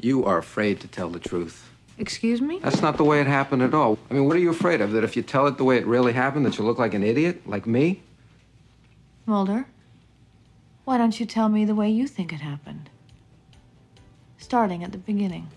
You are afraid to tell the truth. Excuse me? That's not the way it happened at all. I mean, what are you afraid of? That if you tell it the way it really happened, that you'll look like an idiot? Like me? Mulder, why don't you tell me the way you think it happened? Starting at the beginning.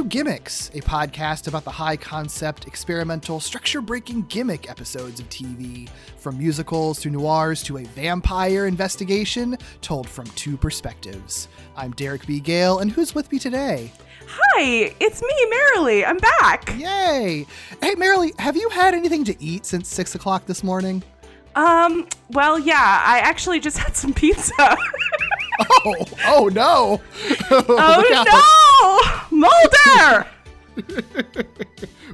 To Gimmicks, a podcast about the high concept, experimental, structure breaking gimmick episodes of TV, from musicals to noirs to a vampire investigation told from two perspectives. I'm Derek B. Gayle, and who's with me today? Hi, it's me, Merrilee. I'm back. Yay! Hey, Merrilee, have you had anything to eat since 6 o'clock this morning? Um, well, yeah, I actually just had some pizza. Oh, oh no! oh no! Oh, Mulder!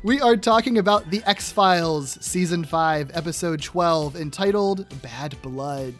we are talking about The X Files, Season 5, Episode 12, entitled Bad Blood.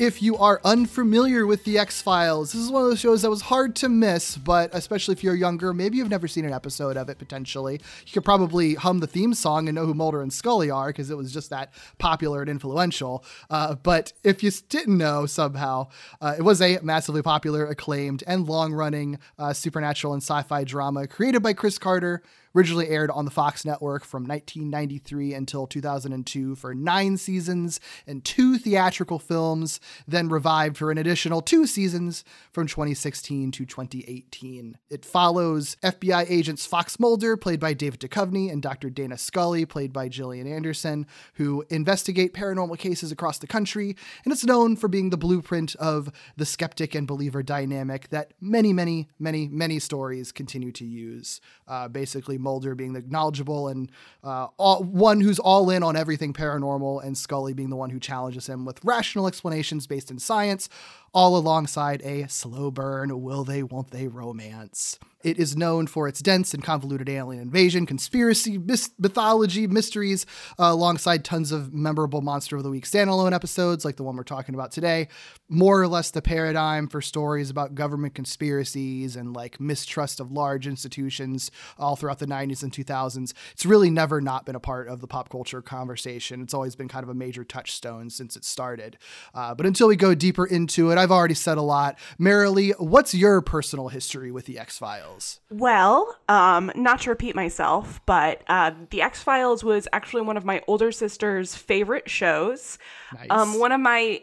If you are unfamiliar with The X Files, this is one of those shows that was hard to miss, but especially if you're younger, maybe you've never seen an episode of it potentially. You could probably hum the theme song and know who Mulder and Scully are because it was just that popular and influential. Uh, but if you didn't know somehow, uh, it was a massively popular, acclaimed, and long running uh, supernatural and sci fi drama created by Chris Carter originally aired on the Fox network from 1993 until 2002 for nine seasons and two theatrical films, then revived for an additional two seasons from 2016 to 2018. It follows FBI agents Fox Mulder, played by David Duchovny, and Dr. Dana Scully, played by Gillian Anderson, who investigate paranormal cases across the country, and it's known for being the blueprint of the skeptic and believer dynamic that many, many, many, many stories continue to use. Uh, basically, Mulder being the knowledgeable and uh, all, one who's all in on everything paranormal, and Scully being the one who challenges him with rational explanations based in science, all alongside a slow burn, will they, won't they romance. It is known for its dense and convoluted alien invasion, conspiracy, mythology, mysteries, uh, alongside tons of memorable Monster of the Week standalone episodes, like the one we're talking about today. More or less the paradigm for stories about government conspiracies and like mistrust of large institutions all throughout the 90s and 2000s. It's really never not been a part of the pop culture conversation. It's always been kind of a major touchstone since it started. Uh, but until we go deeper into it, I've already said a lot. Merrilee, what's your personal history with the X Files? Well, um, not to repeat myself, but uh, the X Files was actually one of my older sister's favorite shows. Nice. Um, one of my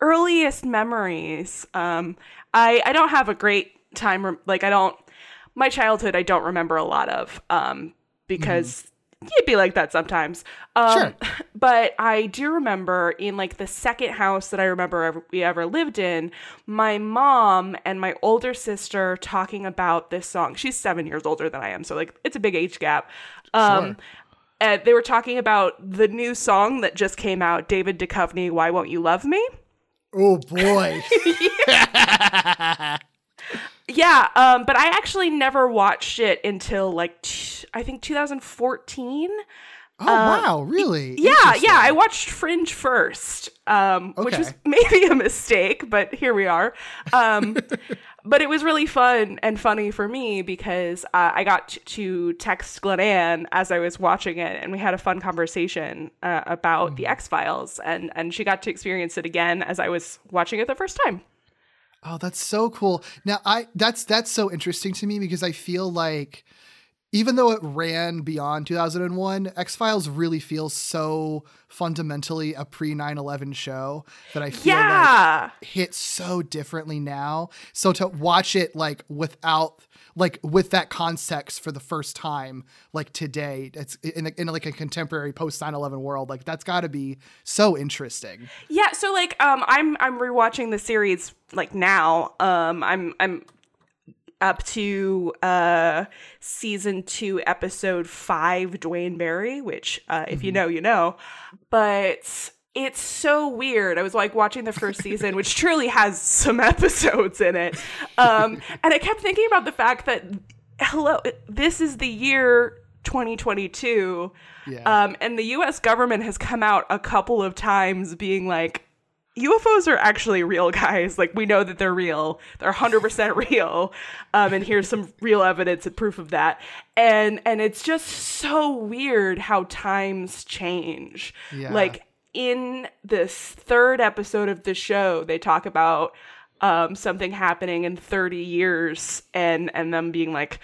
earliest memories. Um, I I don't have a great time. like I don't my childhood. I don't remember a lot of um, because. Mm-hmm you'd be like that sometimes. Um, sure. But I do remember in like the second house that I remember ever, we ever lived in, my mom and my older sister talking about this song. She's seven years older than I am, so like it's a big age gap. Um, sure. And they were talking about the new song that just came out, David Duchovny, "Why Won't You Love Me." Oh boy. Yeah, um, but I actually never watched it until like t- I think 2014. Oh uh, wow, really? Yeah, yeah. I watched Fringe first, um, okay. which was maybe a mistake, but here we are. Um, but it was really fun and funny for me because uh, I got t- to text Glenanne as I was watching it, and we had a fun conversation uh, about mm. the X Files, and and she got to experience it again as I was watching it the first time. Oh, that's so cool. Now, I that's that's so interesting to me because I feel like even though it ran beyond 2001, X Files really feels so fundamentally a pre 9 11 show that I feel yeah. like hits so differently now. So to watch it like without like with that context for the first time like today it's in, a, in like a contemporary post 9-11 world like that's got to be so interesting. Yeah so like um i'm i'm rewatching the series like now. Um i'm i'm up to uh season two episode five duane barry which uh if mm-hmm. you know you know. But it's so weird. I was like watching the first season, which truly has some episodes in it. Um, and I kept thinking about the fact that, hello, this is the year 2022. Yeah. Um, and the US government has come out a couple of times being like, UFOs are actually real, guys. Like, we know that they're real. They're 100% real. Um, and here's some real evidence and proof of that. And, and it's just so weird how times change. Yeah. Like, in this third episode of the show, they talk about um, something happening in 30 years and and them being like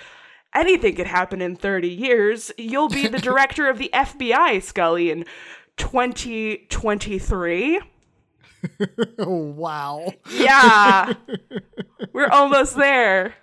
anything could happen in 30 years. You'll be the director of the fbi scully in 2023 wow. Yeah. We're almost there.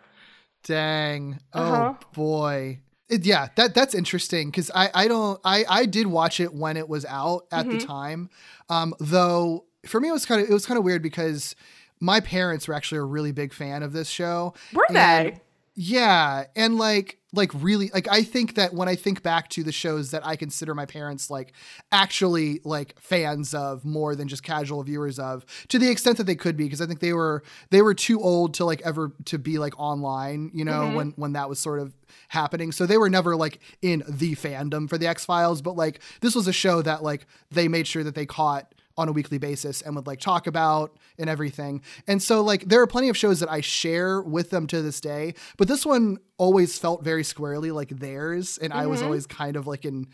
Dang. Oh uh-huh. boy. it, yeah, that that's interesting because I I don't I I did watch it when it was out at mm-hmm. the time, um, though for me it was kind of it was kind of weird because my parents were actually a really big fan of this show. Were they? Yeah, and like like really like I think that when I think back to the shows that I consider my parents like actually like fans of more than just casual viewers of to the extent that they could be because I think they were they were too old to like ever to be like online, you know, mm-hmm. when when that was sort of happening. So they were never like in the fandom for the X-Files, but like this was a show that like they made sure that they caught on a weekly basis and would like talk about and everything. And so like there are plenty of shows that I share with them to this day, but this one always felt very squarely like theirs and mm-hmm. I was mm-hmm. always kind of like an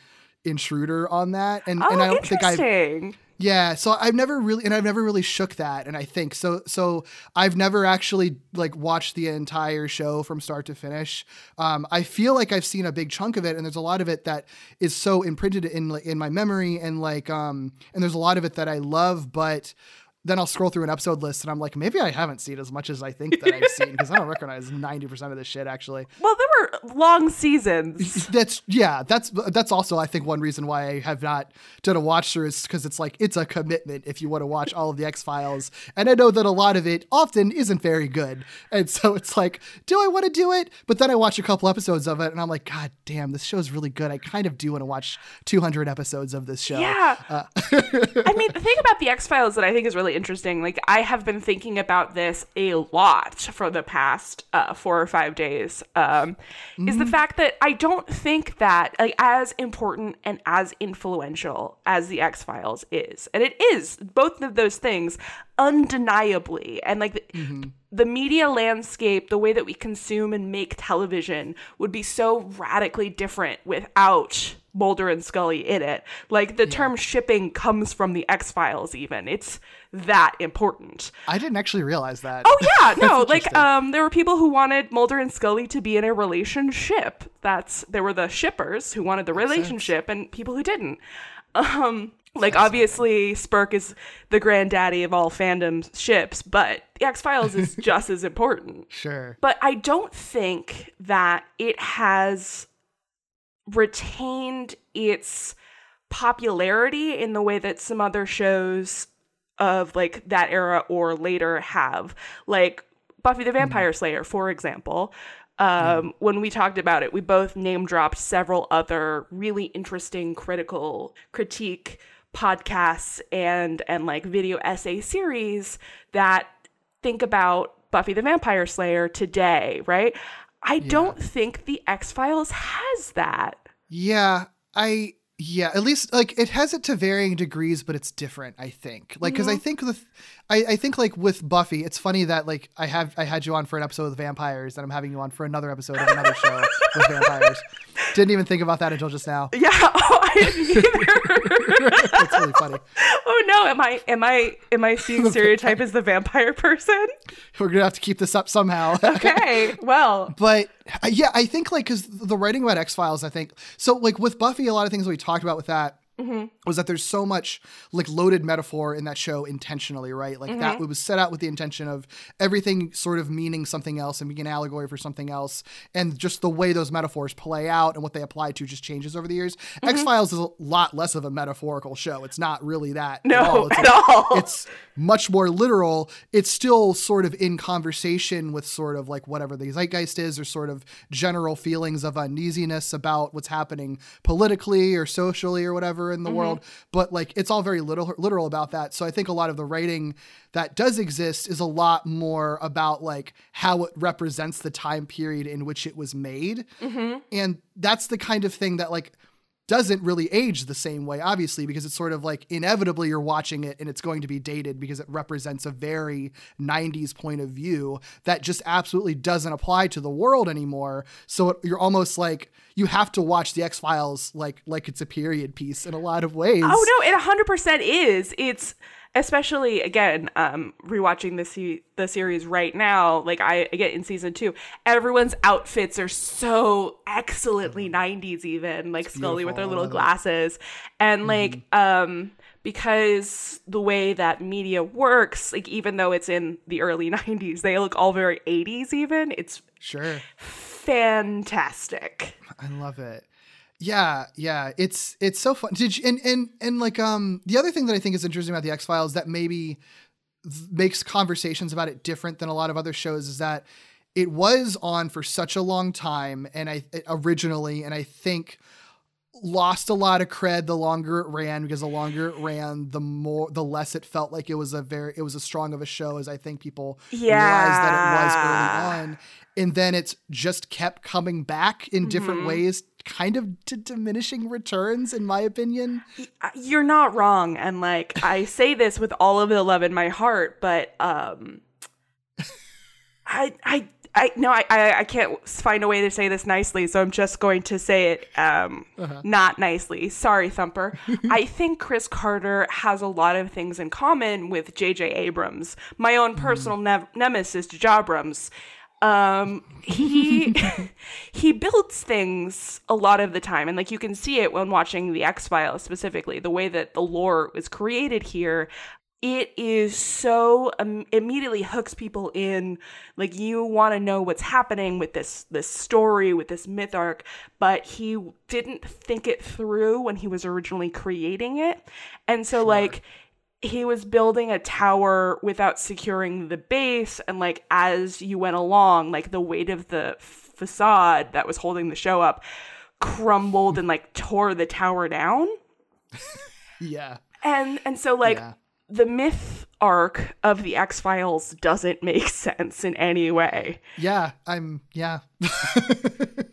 intruder on that. And oh, and I don't think I yeah, so I've never really and I've never really shook that and I think so so I've never actually like watched the entire show from start to finish. Um, I feel like I've seen a big chunk of it and there's a lot of it that is so imprinted in in my memory and like um and there's a lot of it that I love but then I'll scroll through an episode list and I'm like, maybe I haven't seen as much as I think that I've seen because I don't recognize 90% of this shit actually. Well, there were long seasons. That's yeah, that's that's also I think one reason why I have not done a watch through is because it's like it's a commitment if you want to watch all of the X Files, and I know that a lot of it often isn't very good, and so it's like, do I want to do it? But then I watch a couple episodes of it and I'm like, God damn, this show is really good. I kind of do want to watch 200 episodes of this show. Yeah. Uh, I mean, the thing about the X Files that I think is really interesting. Like I have been thinking about this a lot for the past uh, four or five days. Um, mm-hmm. Is the mm-hmm. fact that I don't think that like as important and as influential as the X Files is, and it is both of those things undeniably, and like. Mm-hmm the media landscape, the way that we consume and make television would be so radically different without Mulder and Scully in it. Like the yeah. term shipping comes from the X Files, even. It's that important. I didn't actually realize that. Oh yeah, no, like um there were people who wanted Mulder and Scully to be in a relationship. That's there were the shippers who wanted the Makes relationship sense. and people who didn't. Um like obviously Spirk is the granddaddy of all fandom ships, but the X Files is just as important. Sure. But I don't think that it has retained its popularity in the way that some other shows of like that era or later have. Like Buffy the mm-hmm. Vampire mm-hmm. Slayer, for example. Um, mm. When we talked about it, we both name dropped several other really interesting critical critique podcasts and and like video essay series that think about Buffy the Vampire Slayer today, right? I yeah. don't think the X-Files has that. Yeah, I yeah, at least like it has it to varying degrees, but it's different. I think, like, because mm-hmm. I think with, I, I think like with Buffy, it's funny that like I have I had you on for an episode with vampires, and I'm having you on for another episode of another show with vampires. Didn't even think about that until just now. Yeah, oh, I didn't either. That's really funny. Oh no, am I am I am I seeing stereotype as the vampire person? We're gonna have to keep this up somehow. okay, well, but uh, yeah, I think like because the writing about X Files, I think so. Like with Buffy, a lot of things we talked about with that Mm-hmm. was that there's so much like loaded metaphor in that show intentionally, right? Like mm-hmm. that it was set out with the intention of everything sort of meaning something else and being an allegory for something else, and just the way those metaphors play out and what they apply to just changes over the years. Mm-hmm. X Files is a lot less of a metaphorical show. It's not really that. No, at all. It's, at all. it's much more literal. It's still sort of in conversation with sort of like whatever the zeitgeist is, or sort of general feelings of uneasiness about what's happening politically or socially or whatever whatever in the mm-hmm. world, but like it's all very literal, literal about that. So I think a lot of the writing that does exist is a lot more about like how it represents the time period in which it was made. Mm-hmm. And that's the kind of thing that like doesn't really age the same way, obviously, because it's sort of like inevitably you're watching it and it's going to be dated because it represents a very 90s point of view that just absolutely doesn't apply to the world anymore. So it, you're almost like you have to watch the X Files like like it's a period piece in a lot of ways. Oh no, it 100% is. It's especially again um rewatching the se- the series right now like i get in season 2 everyone's outfits are so excellently 90s even like it's scully with her little glasses. And mm-hmm. like um because the way that media works like even though it's in the early 90s they look all very 80s even it's sure. fantastic. I love it yeah, yeah, it's it's so fun. Did you, and and and like um the other thing that I think is interesting about the X Files that maybe th- makes conversations about it different than a lot of other shows is that it was on for such a long time and I originally and I think lost a lot of cred the longer it ran because the longer it ran the more the less it felt like it was a very it was as strong of a show as I think people yeah. realized that it was early on and then it's just kept coming back in different mm-hmm. ways kind of to diminishing returns in my opinion uh, you're not wrong and like i say this with all of the love in my heart but um i i I no, I, I can't find a way to say this nicely, so I'm just going to say it um, uh-huh. not nicely. Sorry, Thumper. I think Chris Carter has a lot of things in common with J.J. Abrams, my own mm. personal ne- nemesis, Jabrams. Um, he he builds things a lot of the time, and like you can see it when watching the X Files specifically, the way that the lore was created here. It is so um, immediately hooks people in. Like you want to know what's happening with this this story, with this myth arc, but he didn't think it through when he was originally creating it, and so sure. like he was building a tower without securing the base and like as you went along like the weight of the facade that was holding the show up crumbled and like tore the tower down yeah and and so like yeah. The myth arc of the X Files doesn't make sense in any way. Yeah, I'm yeah.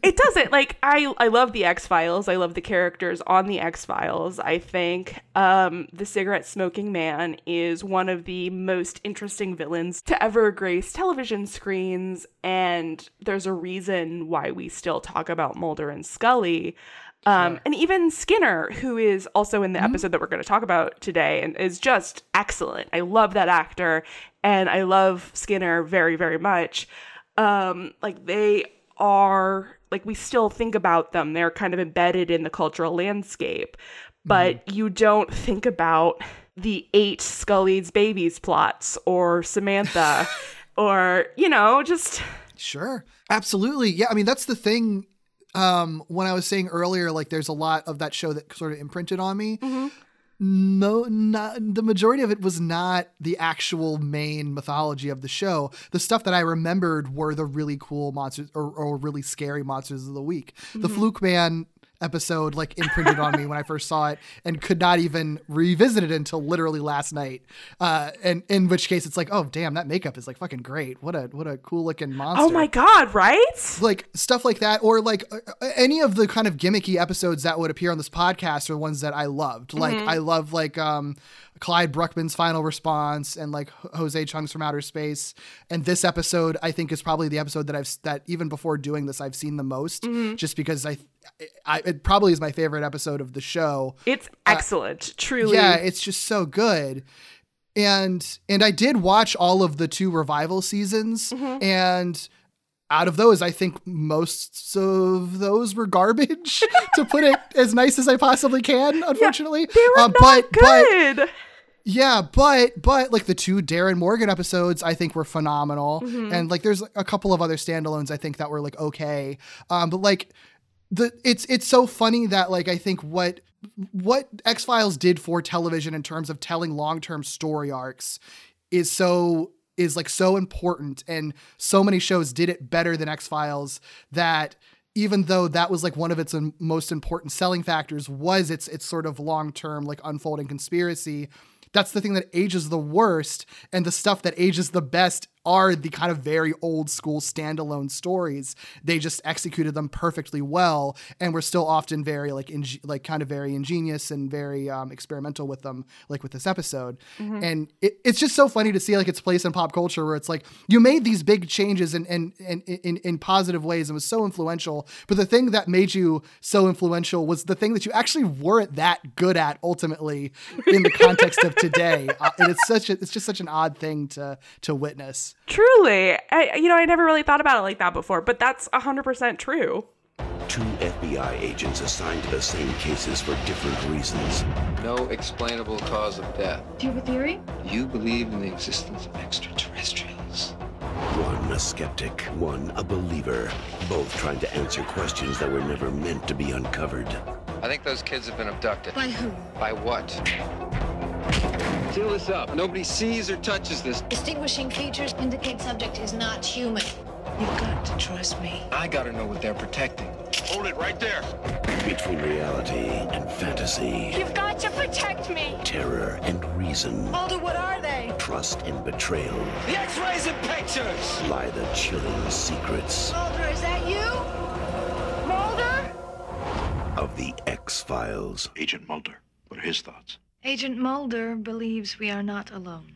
it doesn't. Like I I love the X Files. I love the characters on the X Files. I think um the cigarette smoking man is one of the most interesting villains to ever grace television screens and there's a reason why we still talk about Mulder and Scully. Um, And even Skinner, who is also in the mm-hmm. episode that we're going to talk about today, and is just excellent. I love that actor, and I love Skinner very, very much. Um, like they are, like we still think about them. They're kind of embedded in the cultural landscape, but mm-hmm. you don't think about the eight Scully's babies plots or Samantha, or you know, just Sure. Absolutely. Yeah. I mean, that's the thing um, when I was saying earlier, like there's a lot of that show that sort of imprinted on me. Mm-hmm. No, not the majority of it was not the actual main mythology of the show. The stuff that I remembered were the really cool monsters or, or really scary monsters of the week. Mm-hmm. The Fluke Man episode like imprinted on me when I first saw it and could not even revisit it until literally last night. Uh, and in which case it's like, oh damn, that makeup is like fucking great. What a what a cool looking monster. Oh my god, right? Like stuff like that, or like uh, any of the kind of gimmicky episodes that would appear on this podcast are ones that I loved. Like mm-hmm. I love like um Clyde Bruckman's Final Repose and like Jose Chung's from outer space. And this episode, I think, is probably the episode that I've that even before doing this, I've seen the most, mm-hmm. just because I, I, it probably is my favorite episode of the show. It's uh, excellent, uh, truly. Yeah, it's just so good. And and I did watch all of the two revival seasons, mm-hmm. and out of those, I think most of those were garbage, to put it as nice as I possibly can. Unfortunately, yeah, they were uh, not but, good. But, yeah, but but like the two Darin Morgan episodes, I think were phenomenal, mm-hmm. and like there's a couple of other standalones I think that were like okay, um, but like the it's it's so funny that like I think what what X Files did for television in terms of telling long term story arcs is so is like so important, and so many shows did it better than X Files that even though that was like one of its most important selling factors was its its sort of long-term like unfolding conspiracy that's the thing that ages the worst and the stuff that ages the best are the kind of very old school standalone stories. They just executed them perfectly well, and were still often very like ing- like kind of very ingenious and very um, experimental with them, like with this episode. Mm-hmm. And it, it's just so funny to see like its place in pop culture, where it's like you made these big changes and in, in in in positive ways and was so influential. But the thing that made you so influential was the thing that you actually weren't that good at ultimately in the context of today. Uh, and it's such a it's just such an odd thing to to witness. Truly. I, you know, I never really thought about it like that before, but that's 100% true. Two FBI agents assigned to the same cases for different reasons. No explainable cause of death. Do you have a theory? You believe in the existence of extraterrestrials. One a skeptic, one a believer. Both trying to answer questions that were never meant to be uncovered. I think those kids have been abducted. By who? By what? Seal this up. Nobody sees or touches this. Distinguishing features indicate subject is not human. You've got to trust me. I gotta know what they're protecting. Hold it right there. Between reality and fantasy. You've got to protect me. Terror and reason. Mulder, what are they? Trust and betrayal. The X-rays and pictures. Lie the chilling secrets. Mulder, is that you? Mulder? Of the X-Files. Agent Mulder. What are his thoughts? Agent Mulder believes we are not alone.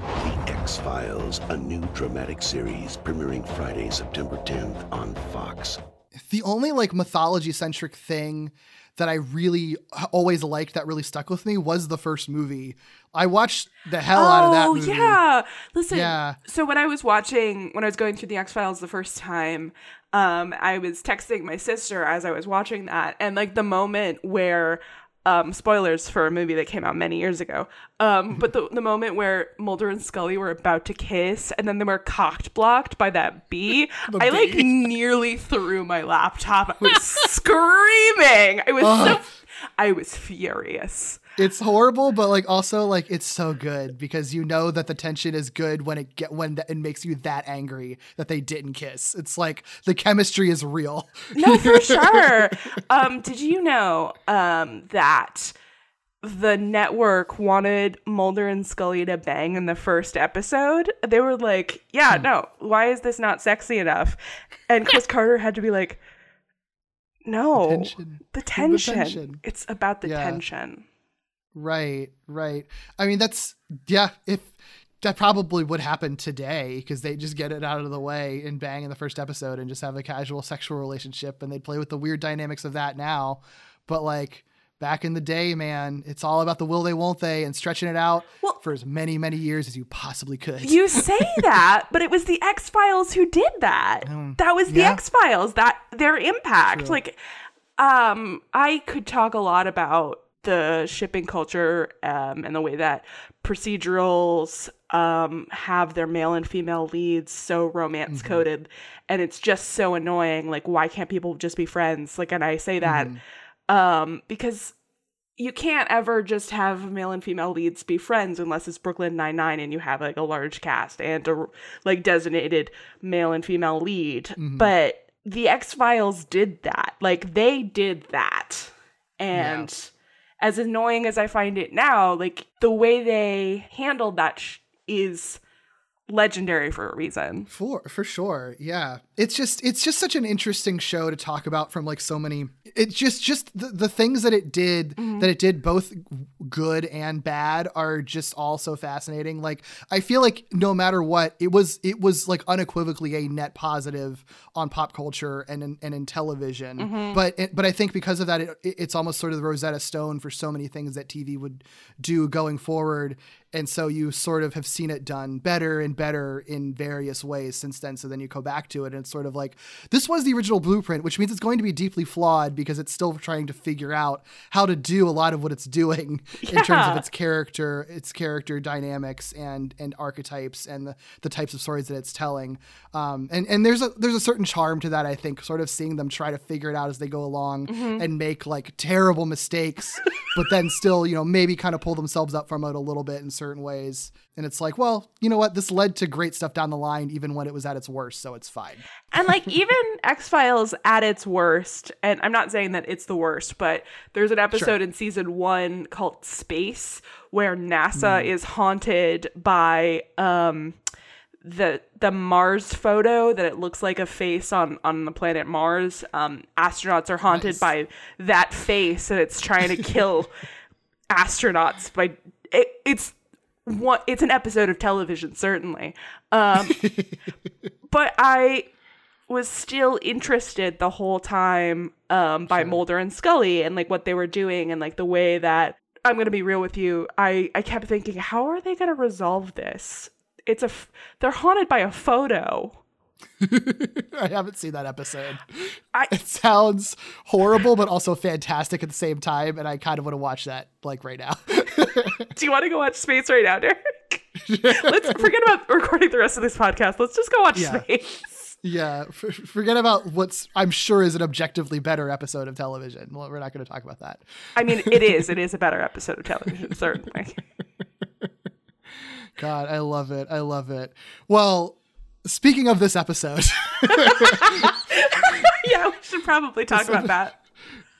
The X Files, a new dramatic series premiering Friday, September 10th on Fox. The only like mythology centric thing that I really always liked that really stuck with me was the first movie. I watched the hell oh, out of that movie. Oh, yeah. Listen, Yeah. so when I was watching, when I was going through the X Files the first time, um, I was texting my sister as I was watching that. And like the moment where um, spoilers for a movie that came out many years ago. Um, but the, the moment where Mulder and Scully were about to kiss and then they were cocked blocked by that bee, I like nearly threw my laptop. I was screaming. I was so, I was furious. It's horrible, but like also like it's so good because you know that the tension is good when it get when it makes you that angry that they didn't kiss. It's like the chemistry is real. No, for sure. Um, did you know um, that the network wanted Mulder and Scully to bang in the first episode? They were like, "Yeah, no. Why is this not sexy enough?" And Chris Carter had to be like, "No, The tension. the The tension. tension. It's about the Yeah. tension." Right, right. I mean, that's yeah. If that probably would happen today because they just get it out of the way and bang in the first episode and just have a casual sexual relationship and they play with the weird dynamics of that now. But like back in the day, man, it's all about the will they, won't they, and stretching it out Well- for as many, many years as you possibly could. You say that, but it was the X Files who did that. that was the yeah. X Files. That their impact. Like, um, I could talk a lot about the shipping culture um, and the way that procedurals um, have their male and female leads so romance coded, and it's just so annoying. Like, why can't people just be friends? Like, and I say that um, because you can't ever just have male and female leads be friends unless it's Brooklyn Nine Nine and you have like a large cast and a like designated male and female lead. But the X Files did that. Like they did that, and as annoying as I find it now, like the way they handled that sh- is legendary for a reason. For for sure, yeah. It's just it's just such an interesting show to talk about from like so many. It's just just the, the things that it did mm-hmm. that it did both good and bad are just all so fascinating. Like I feel like no matter what, it was it was like unequivocally a net positive on pop culture and in, and in television. Mm-hmm. But it, but I think because of that, it, it's almost sort of the Rosetta Stone for so many things that TV would do going forward. And so you sort of have seen it done better and better in various ways since then. So then you go back to it and it's sort of like, this was the original blueprint, which means it's going to be deeply flawed because it's still trying to figure out how to do a lot of what it's doing in terms of its character, its character dynamics and, and archetypes and the, the types of stories that it's telling. Um, and, and there's a, there's a certain charm to that, I think, sort of seeing them try to figure it out as they go along and make like terrible mistakes, but then still, you know, maybe kind of pull themselves up from it a little bit in certain ways. And it's like, well, you know what? This led to great stuff down the line, even when it was at its worst. So it's fine. And like even X Files at its worst, and I'm not saying that it's the worst, but there's an episode sure. in season one called Space where NASA mm. is haunted by um the the Mars photo that it looks like a face on on the planet Mars. Um, astronauts are haunted nice. by that face, and it's trying to kill astronauts by it, it's one. It's an episode of television, certainly. Um, but I was still interested the whole time um, by sure. Mulder and Scully and like what they were doing and like the way that I'm gonna be real with you. I I kept thinking, how are they gonna resolve this? It's a f- they're haunted by a photo. I haven't seen that episode. I, it sounds horrible, but also fantastic at the same time, and I kind of want to watch that like right now. Do you want to go watch Space right now, Derek? Let's forget about recording the rest of this podcast. Let's just go watch yeah. Space. Yeah, f- forget about what's I'm sure is an objectively better episode of television. Well, we're not going to talk about that. I mean, it is. It is a better episode of television, certainly. God, I love it. I love it. Well, speaking of this episode. yeah, we should probably talk about that.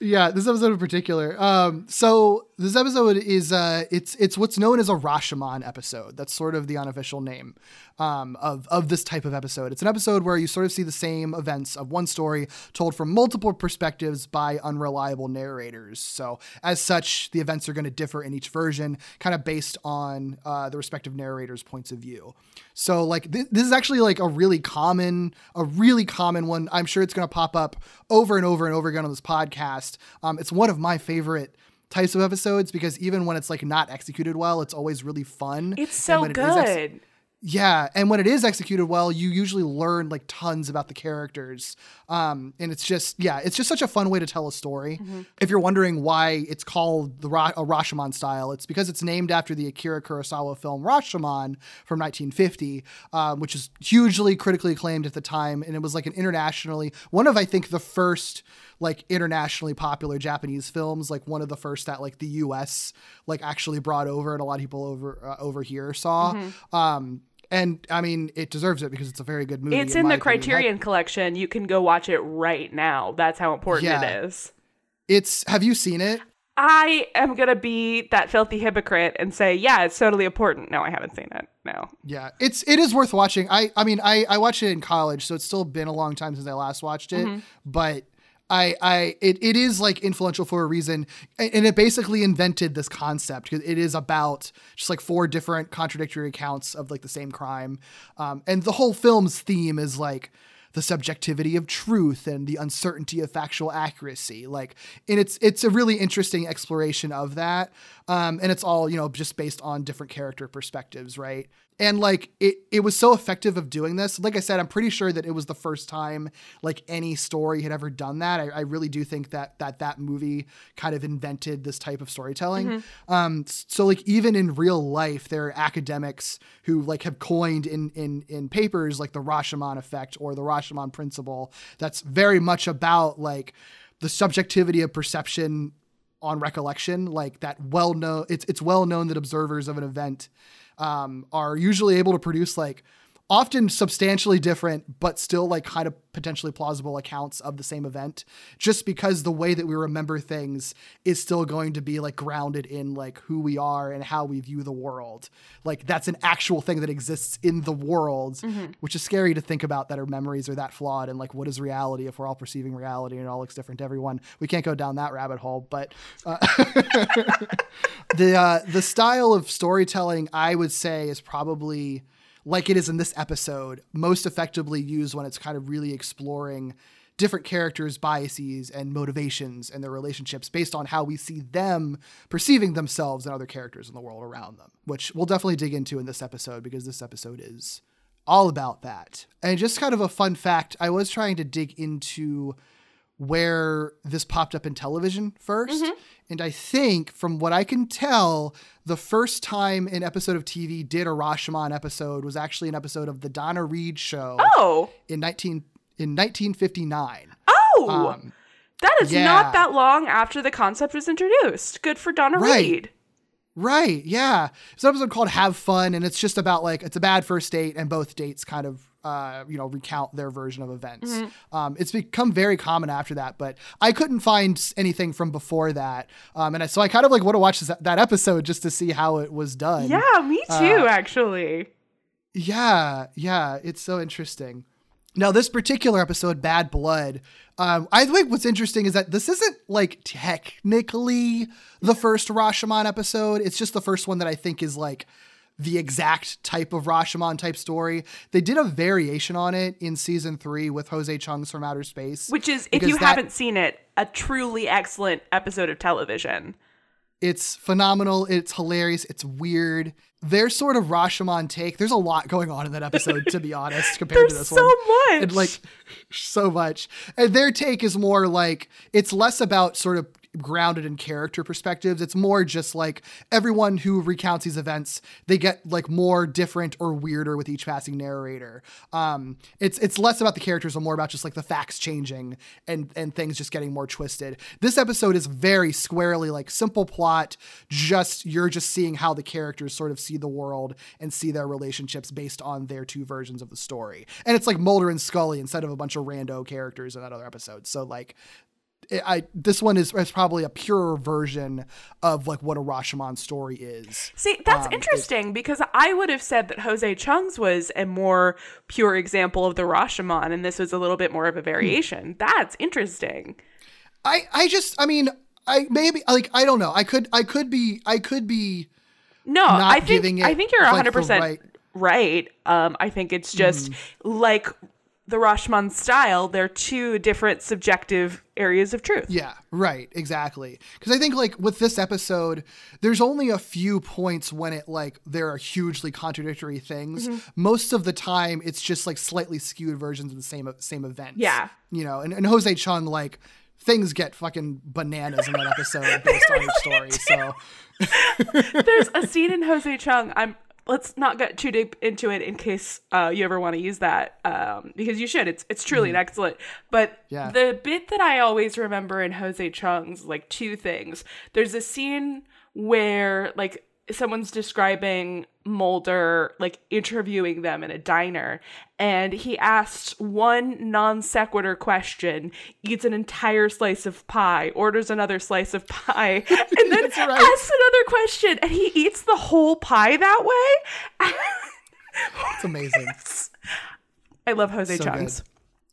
Yeah, this episode in particular. Um, so this episode is uh, it's it's what's known as a Rashomon episode. That's sort of the unofficial name um, of of this type of episode. It's an episode where you sort of see the same events of one story told from multiple perspectives by unreliable narrators. So as such, the events are going to differ in each version, kind of based on uh, the respective narrators' points of view. So like th- this is actually like a really common, a really common one. I'm sure it's going to pop up over and over and over again on this podcast. Um, it's one of my favorite types of episodes because even when it's like not executed well, it's always really fun. It's so good. Yeah, and when it is executed well, you usually learn like tons about the characters. Um, and it's just yeah, it's just such a fun way to tell a story. Mm-hmm. If you're wondering why it's called the Ra- a Rashomon style, it's because it's named after the Akira Kurosawa film Rashomon from 1950, um, which is hugely critically acclaimed at the time, and it was like an internationally one of I think the first like internationally popular Japanese films, like one of the first that like the U.S. like actually brought over, and a lot of people over uh, over here saw. Mm-hmm. Um, and I mean, it deserves it because it's a very good movie. It's in, in the Criterion Collection. You can go watch it right now. That's how important yeah. it is. It's. Have you seen it? I am gonna be that filthy hypocrite and say, yeah, it's totally important. No, I haven't seen it. No. Yeah, it's it is worth watching. I I mean, I I watched it in college, so it's still been a long time since I last watched it. Mm-hmm. But I, I, it, it is like influential for a reason, and it basically invented this concept because it is about just like four different contradictory accounts of like the same crime, um, and the whole film's theme is like the subjectivity of truth and the uncertainty of factual accuracy. Like, and it's it's a really interesting exploration of that. Um, and it's all you know just based on different character perspectives, right? And like it, it was so effective of doing this. Like I said, I'm pretty sure that it was the first time like any story had ever done that. I, I really do think that that that movie kind of invented this type of storytelling. Mm-hmm. Um, so like even in real life, there are academics who like have coined in in in papers like the Rashomon effect or the Rashomon principle. That's very much about like the subjectivity of perception on recollection. Like that well known. It's it's well known that observers of an event um, are usually able to produce like often substantially different, but still like kind of potentially plausible accounts of the same event, just because the way that we remember things is still going to be like grounded in like who we are and how we view the world. Like that's an actual thing that exists in the world, mm-hmm. which is scary to think about that our memories are that flawed and like what is reality if we're all perceiving reality and it all looks different to everyone. We can't go down that rabbit hole, but uh, the uh, the style of storytelling I would say is probably like it is in this episode, most effectively used when it's kind of really exploring different characters' biases and motivations and their relationships based on how we see them perceiving themselves and other characters in the world around them, which we'll definitely dig into in this episode because this episode is all about that. And just kind of a fun fact, I was trying to dig into where this popped up in television 1st mm-hmm. And I think, from what I can tell, the first time an episode of TV did a Rashomon episode was actually an episode of the Donna Reed show. Oh. In 19 in 1959. Oh. Um, that is yeah. not that long after the concept was introduced. Good for Donna right. Reed. Right. Yeah. It's an episode called Have Fun, and it's just about like it's a bad first date, and both dates kind of uh, you know, recount their version of events. Mm-hmm. Um, it's become very common after that, but I couldn't find anything from before that. Um, and I, so I kind of like want to watch this, that episode just to see how it was done. Yeah, me uh, too, uh, actually. Yeah, yeah, it's so interesting. Now, this particular episode, Bad Blood, um, I think what's interesting is that this isn't like technically the first Rashomon episode. It's just the first one that I think is like the exact type of Rashomon type story. They did a variation on it in season three with Jose Chung's From Outer Space. Which is, if you that, haven't seen it, a truly excellent episode of television. It's phenomenal. It's hilarious. It's weird. Their sort of Rashomon take. There's a lot going on in that episode, to be honest, compared to this so one. so much. And like so much. And their take is more like it's less about sort of grounded in character perspectives. It's more just like everyone who recounts these events, they get like more different or weirder with each passing narrator. Um, it's it's less about the characters and more about just like the facts changing and and things just getting more twisted. This episode is very squarely like simple plot, just you're just seeing how the characters sort of see the world and see their relationships based on their two versions of the story. And it's like Mulder and Scully instead of a bunch of rando characters in that other episode. So like I this one is, is probably a purer version of like what a Rashomon story is. See, that's um, interesting it, because I would have said that Jose Chung's was a more pure example of the Rashomon, and this was a little bit more of a variation. Hmm. That's interesting. I I just I mean I maybe like I don't know I could I could be I could be no I think I think you're 100 percent right. Um, I think it's just mm. like the Rashomon style, they're two different subjective areas of truth. Yeah, right, exactly. Because I think like with this episode, there's only a few points when it like there are hugely contradictory things. Mm-hmm. Most of the time, it's just like slightly skewed versions of the same same event. Yeah, you know, and, and Jose Chung like things get fucking bananas in that episode based on each story. So there's a scene in Jose Chung. I'm let's not get too deep into it in case uh, you ever want to use that um, because you should. It's it's truly mm. an excellent. But yeah. the bit that I always remember in Jose Chung's like two things. There's a scene where like someone's describing Mulder like interviewing them in a diner and he asks one non sequitur question, eats an entire slice of pie, orders another slice of pie, and then right. asks another question and he eats the whole pie that way. it's amazing. I love Jose so Chung's.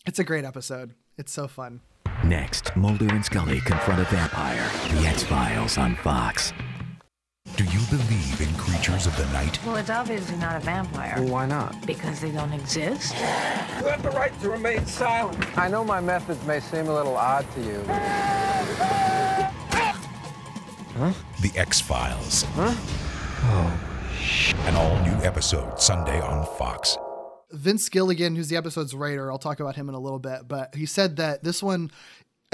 It's a great episode. It's so fun. Next, Mulder and Scully confront a vampire. The X Files on Fox. Do you believe in creatures of the night? Well, it's obviously not a vampire. Well, why not? Because they don't exist. You have the right to remain silent. I know my methods may seem a little odd to you. Huh? The X Files. Huh? Oh. An all new episode Sunday on Fox. Vince Gilligan, who's the episode's writer, I'll talk about him in a little bit, but he said that this one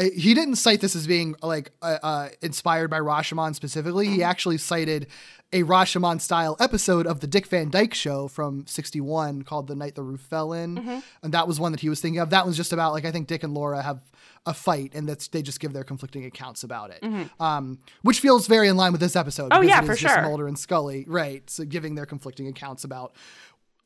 he didn't cite this as being like uh, uh, inspired by Rashomon specifically. He actually cited a Rashomon style episode of the Dick Van Dyke Show from '61 called "The Night the Roof Fell In," mm-hmm. and that was one that he was thinking of. That was just about like I think Dick and Laura have a fight, and that's they just give their conflicting accounts about it, mm-hmm. um, which feels very in line with this episode. Oh yeah, for sure. Mulder and Scully, right? So giving their conflicting accounts about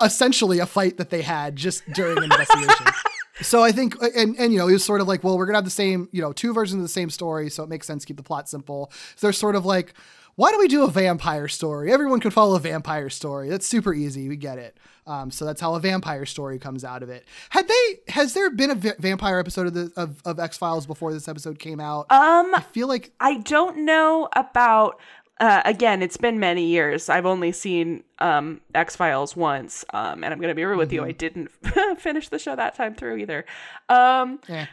essentially a fight that they had just during an investigation. So I think, and and you know, it was sort of like, well, we're gonna have the same, you know, two versions of the same story, so it makes sense to keep the plot simple. So they're sort of like, why don't we do a vampire story? Everyone can follow a vampire story. That's super easy. We get it. Um, so that's how a vampire story comes out of it. Had they? Has there been a v- vampire episode of the of, of X Files before this episode came out? Um, I feel like I don't know about uh, again, it's been many years. I've only seen um, X Files once, um, and I'm going to be real with mm-hmm. you. I didn't finish the show that time through either. Um, yeah.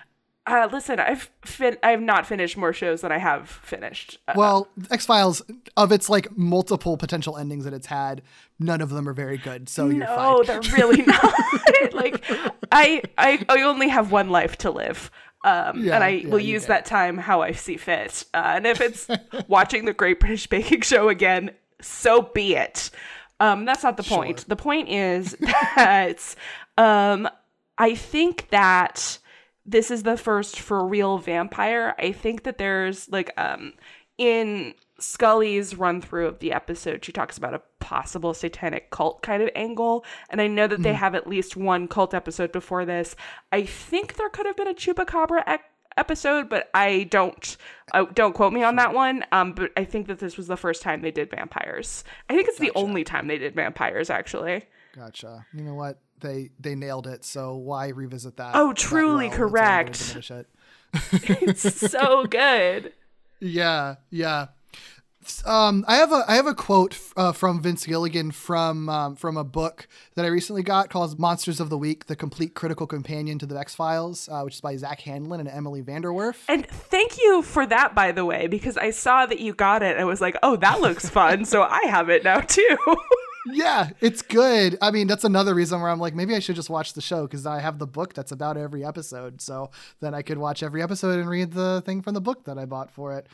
Uh, listen, I've fin- I've not finished more shows than I have finished. Uh, well, X Files of its like multiple potential endings that it's had, none of them are very good. So no, you're fine. they're really not. like I, I I only have one life to live. Um, yeah, and I yeah, will use that time how I see fit. Uh, and if it's watching the Great British Baking Show again, so be it. Um, that's not the point. Sure. The point is that um, I think that this is the first for real vampire. I think that there's like um, in Scully's run through of the episode, she talks about a possible satanic cult kind of angle. And I know that they mm. have at least one cult episode before this. I think there could have been a Chupacabra ec- episode, but I don't uh, don't quote me on that one. Um, but I think that this was the first time they did vampires. I think it's gotcha. the only time they did vampires, actually. Gotcha. You know what? They they nailed it. So why revisit that? Oh, truly well? correct. It. it's so good. Yeah, yeah. Um, I have a I have a quote uh, from Vince Gilligan from um, from a book that I recently got called "Monsters of the Week: The Complete Critical Companion to the X Files," uh, which is by Zack Handlen and Emily VanDerWerff. And thank you for that, by the way, because I saw that you got it and I was like, "Oh, that looks fun!" so I have it now too. yeah, it's good. I mean, that's another reason where I'm like, maybe I should just watch the show because I have the book that's about every episode. So then I could watch every episode and read the thing from the book that I bought for it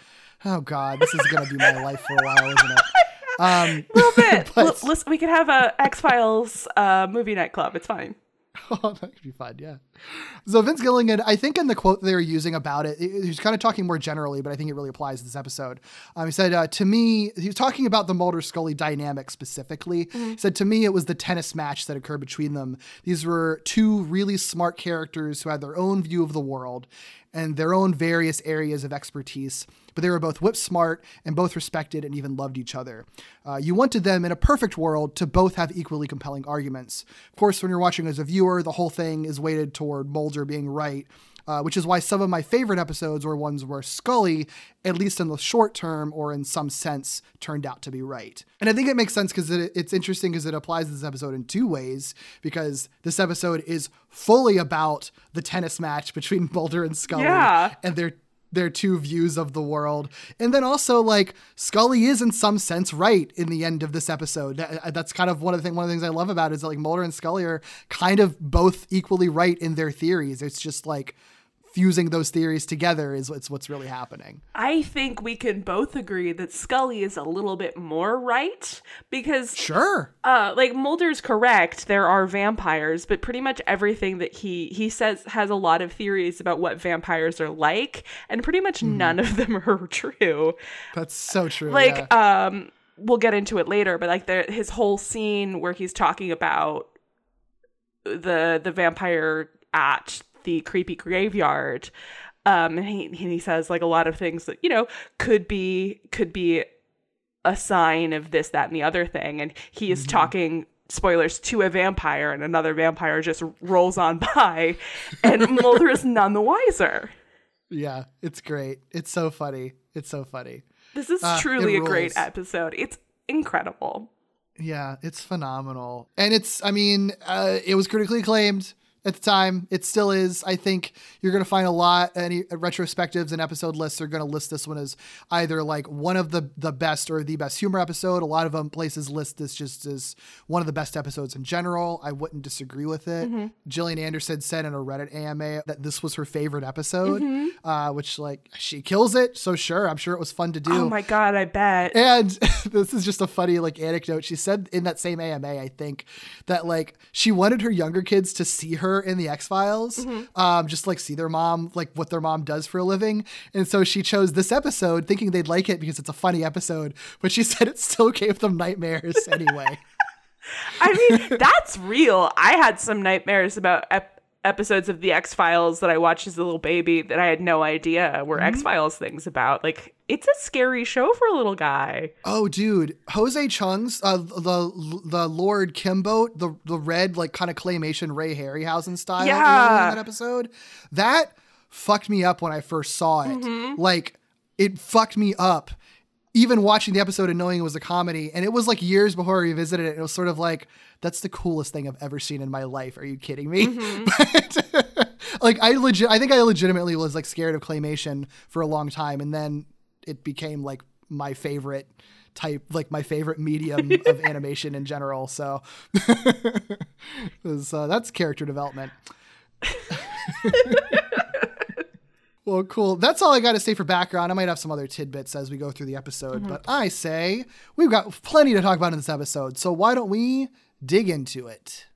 oh god, this is gonna be my life for a while, isn't it? Um, a little bit. but... Listen, we could have a X Files uh, movie night club. It's fine. Oh, that could be fun, yeah. So Vince Gilligan, I think in the quote they were using about it, he's kind of talking more generally, but I think it really applies to this episode. Um, he said, uh, to me, he was talking about the Mulder Scully dynamic specifically. Mm-hmm. He said, to me, it was the tennis match that occurred between them. These were two really smart characters who had their own view of the world and their own various areas of expertise but they were both whip smart and both respected and even loved each other. Uh, you wanted them in a perfect world to both have equally compelling arguments. Of course, when you're watching as a viewer, the whole thing is weighted toward Mulder being right. Uh, which is why some of my favorite episodes were ones where Scully, at least in the short term or in some sense, turned out to be right. And I think it makes sense because it, it's interesting because it applies to this episode in two ways. Because this episode is fully about the tennis match between Mulder and Scully, yeah. and they're their two views of the world. And then also like Scully is in some sense right in the end of this episode. Uh, that's kind of one of the thing one of the things I love about it is that like Mulder and Scully are kind of both equally right in their theories. It's just like fusing those theories together is what's what's really happening. I think we can both agree that Scully is a little bit more right because sure, uh, like Mulder's correct. There are vampires, but pretty much everything that he he says has a lot of theories about what vampires are like, and pretty much mm. none of them are true. That's so true. Like, yeah. um, we'll get into it later, but like the his whole scene where he's talking about the the vampire at the creepy graveyard. Um, and he he says like a lot of things that you know could be could be a sign of this, that, and the other thing. And he is mm-hmm. talking spoilers to a vampire, and another vampire just rolls on by, and Mulder is none the wiser. Yeah, it's great. It's so funny. It's so funny. This is uh, truly a great episode. It's incredible. Yeah, it's phenomenal. And it's, I mean, uh, it was critically acclaimed at the time. It still is. I think you're going to find a lot any retrospectives and episode lists are going to list this one as either like one of the the best or the best humor episode. A lot of them places list this just as one of the best episodes in general. I wouldn't disagree with it. Mm-hmm. Gillian Anderson said in a Reddit AMA that this was her favorite episode, mm-hmm. uh, which like she kills it. So sure, I'm sure it was fun to do. Oh my god, I bet. And this is just a funny like anecdote. She said in that same AMA, I think that like she wanted her younger kids to see her her in the X Files, mm-hmm. um, just like see their mom, like what their mom does for a living. And so she chose this episode thinking they'd like it because it's a funny episode, but she said it still gave them nightmares anyway. I mean, that's real. I had some nightmares about ep- episodes of the X Files that I watched as a little baby that I had no idea were mm-hmm. X Files things about. Like, it's a scary show for a little guy. Oh, dude, Jose Chung's uh, the the Lord Kinbote, the the red like kind of claymation Ray Harryhausen style, yeah, that episode, that fucked me up when I first saw it. Mm-hmm. Like, it fucked me up. Even watching the episode and knowing it was a comedy, and it was like years before I revisited it. It was sort of like, that's the coolest thing I've ever seen in my life. Are you kidding me? Mm-hmm. but, like I legit, I think I legitimately was like scared of claymation for a long time, and then it became like my favorite type, like my favorite medium of animation in general. So uh, that's character development. Well, cool. That's all I got to say for background. I might have some other tidbits as we go through the episode, mm-hmm. but I say we've got plenty to talk about in this episode. So why don't we dig into it.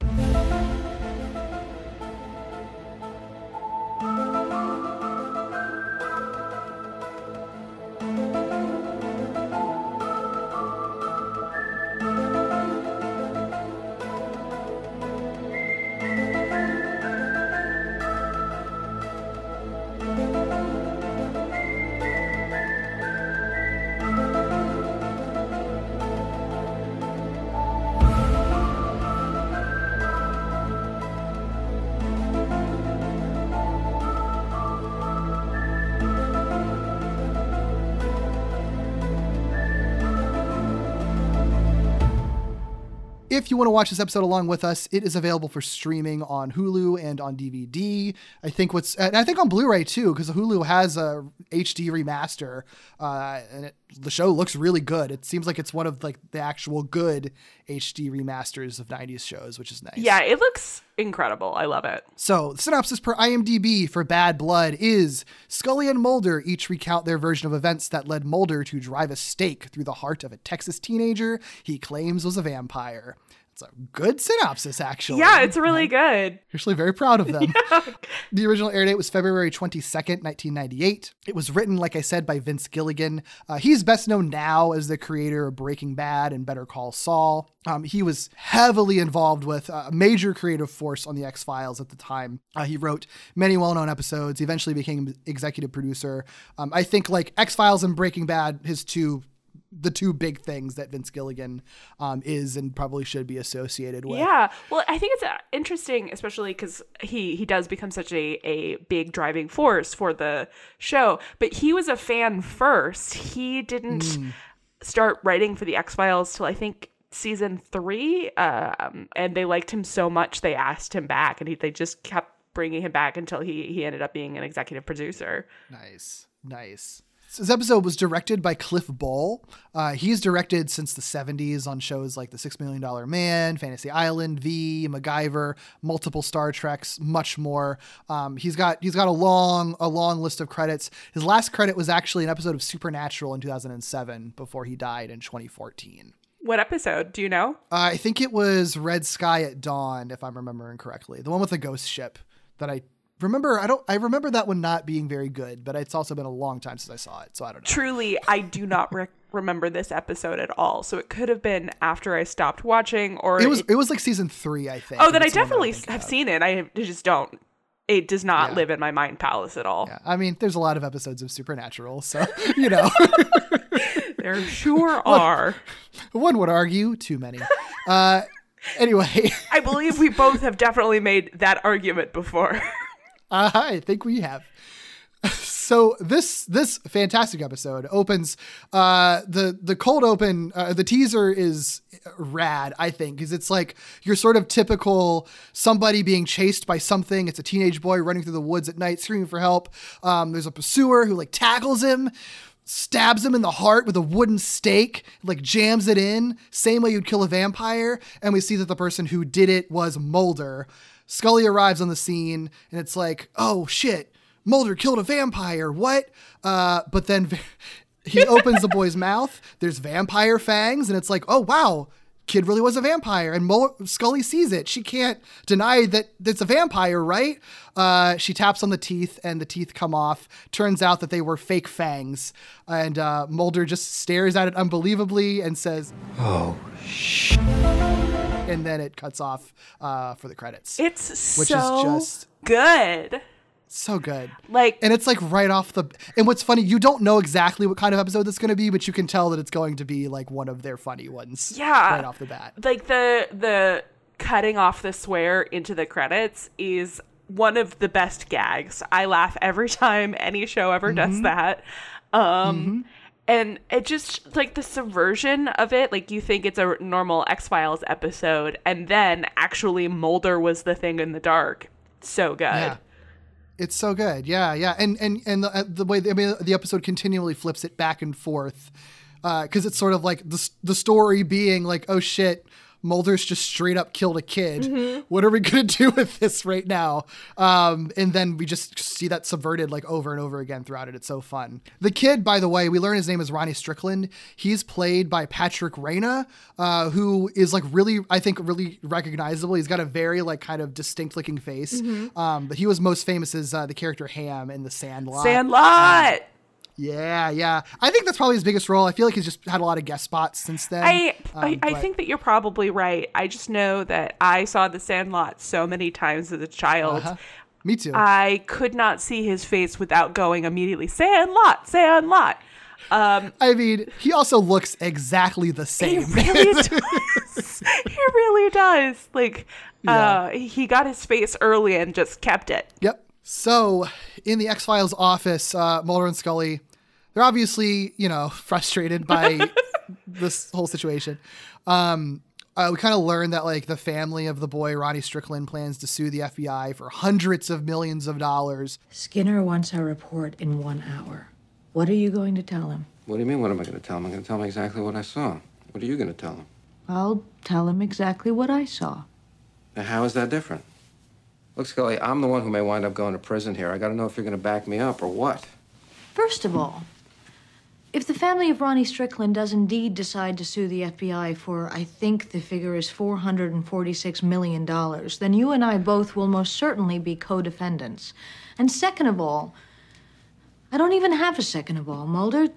If you want to watch this episode along with us, it is available for streaming on Hulu and on DVD. I think what's and I think on Blu-ray too, because Hulu has a HD remaster, uh, and it, the show looks really good. It seems like it's one of like the actual good HD remasters of '90s shows, which is nice. Yeah, it looks incredible. I love it. So, the synopsis per IMDb for Bad Blood is Scully and Mulder each recount their version of events that led Mulder to drive a stake through the heart of a Texas teenager he claims was a vampire. It's a good synopsis, actually. Yeah, it's really good. Actually, very proud of them. yeah. The original air date was February 22nd, 1998. It was written, like I said, by Vince Gilligan. Uh, he's best known now as the creator of Breaking Bad and Better Call Saul. Um, he was heavily involved with a major creative force on The X Files at the time. Uh, he wrote many well known episodes. He eventually became executive producer. Um, I think, like X Files and Breaking Bad, his two the two big things that Vince Gilligan um, is and probably should be associated with. Yeah, well, I think it's uh, interesting, especially because he he does become such a a big driving force for the show. But he was a fan first. He didn't mm. start writing for the X Files till I think season three, um, and they liked him so much they asked him back, and he, they just kept bringing him back until he he ended up being an executive producer. Nice, nice. This episode was directed by Cliff Bole. Uh, he's directed since the 70s on shows like The Six Million Dollar Man, Fantasy Island, V, MacGyver, multiple Star Treks, much more. Um, he's got he's got a long a long list of credits. His last credit was actually an episode of Supernatural in 2007 before he died in 2014. What episode? Do you know? Uh, I think it was Red Sky at Dawn, if I'm remembering correctly. The one with the ghost ship that I remember I don't I remember that one not being very good, but it's also been a long time since I saw it, so I don't know. Truly, I do not re- remember this episode at all. So it could have been after I stopped watching, or it was it, it was like season three, I think. Oh, then I definitely have of. seen it. I just don't. It does not yeah. live in my mind palace at all. Yeah, I mean, there's a lot of episodes of Supernatural, so you know. there sure are. One would argue too many. Uh, anyway, I believe we both have definitely made that argument before. I think we have. So this this fantastic episode opens uh, the the cold open uh, the teaser is rad I think because it's like your sort of typical somebody being chased by something it's a teenage boy running through the woods at night screaming for help um, there's a pursuer who like tackles him stabs him in the heart with a wooden stake, like jams it in, same way you'd kill a vampire. And we see that the person who did it was Mulder. Scully arrives on the scene and it's like, oh shit, Mulder killed a vampire. What? Uh, but then he opens the boy's mouth. There's vampire fangs, and it's like, oh wow, kid really was a vampire. And Mo- Scully sees it. She can't deny that it's a vampire, right? Uh, she taps on the teeth, and the teeth come off. Turns out that they were fake fangs. And uh, Mulder just stares at it unbelievably and says, "Oh shit." and then it cuts off uh, for the credits. It's which so is just good. So good. Like and it's like right off the and what's funny, you don't know exactly what kind of episode it's gonna be, but you can tell that it's going to be like one of their funny ones. Yeah. Right off the bat. Like the the cutting off the swear into the credits is one of the best gags. I laugh every time any show ever mm-hmm. does that. Um mm-hmm and it just like the subversion of it like you think it's a normal x-files episode and then actually mulder was the thing in the dark so good yeah. It's so good. Yeah yeah. And and and the, uh, the way the, I mean, the episode continually flips it back and forth because uh, it's sort of like the, the story being like oh shit Mulder's just straight up killed a kid. Mm-hmm. What are we gonna do with this right now? Um, and then we just see that subverted like over and over again throughout it. It's so fun. The kid, by the way, we learn his name is Ronnie Strickland. He's played by Patrick Renna, uh, who is like really, I think, really recognizable. He's got a very like kind of distinct looking face. Mm-hmm. Um, but he was most famous as uh, the character Ham in The Sandlot. Sandlot. Um, yeah, yeah. I think that's probably his biggest role. I feel like he's just had a lot of guest spots since then. I um, I, I, think that you're probably right. I just know that I saw The Sandlot so many times as a child. Uh-huh. Me too. I could not see his face without going immediately, Sandlot, Sandlot. Um, I mean, he also looks exactly the same. He really does. he really does. Like, yeah. uh, he got his face early and just kept it. Yep. So, in the X Files office, uh, Mulder and Scully, they're obviously, you know, frustrated by this whole situation. Um, Uh, we kind of learn that like the family of the boy Ronnie Strickland plans to sue the FBI for hundreds of millions of dollars. Skinner wants a report in one hour. What are you going to tell him? What do you mean? What am I going to tell him? I'm going to tell him exactly what I saw. What are you going to tell him? I'll tell him exactly what I saw. Now, how is that different? Look, Scully, I'm the one who may wind up going to prison here. I got to know if you're to back me up or what. First of all, if the family of Ronnie Strickland does indeed decide to sue the FBI for, I think the figure is $446 million, then you and I both will most certainly be co defendants. And second of all, I don't even have a second of all, Mulder.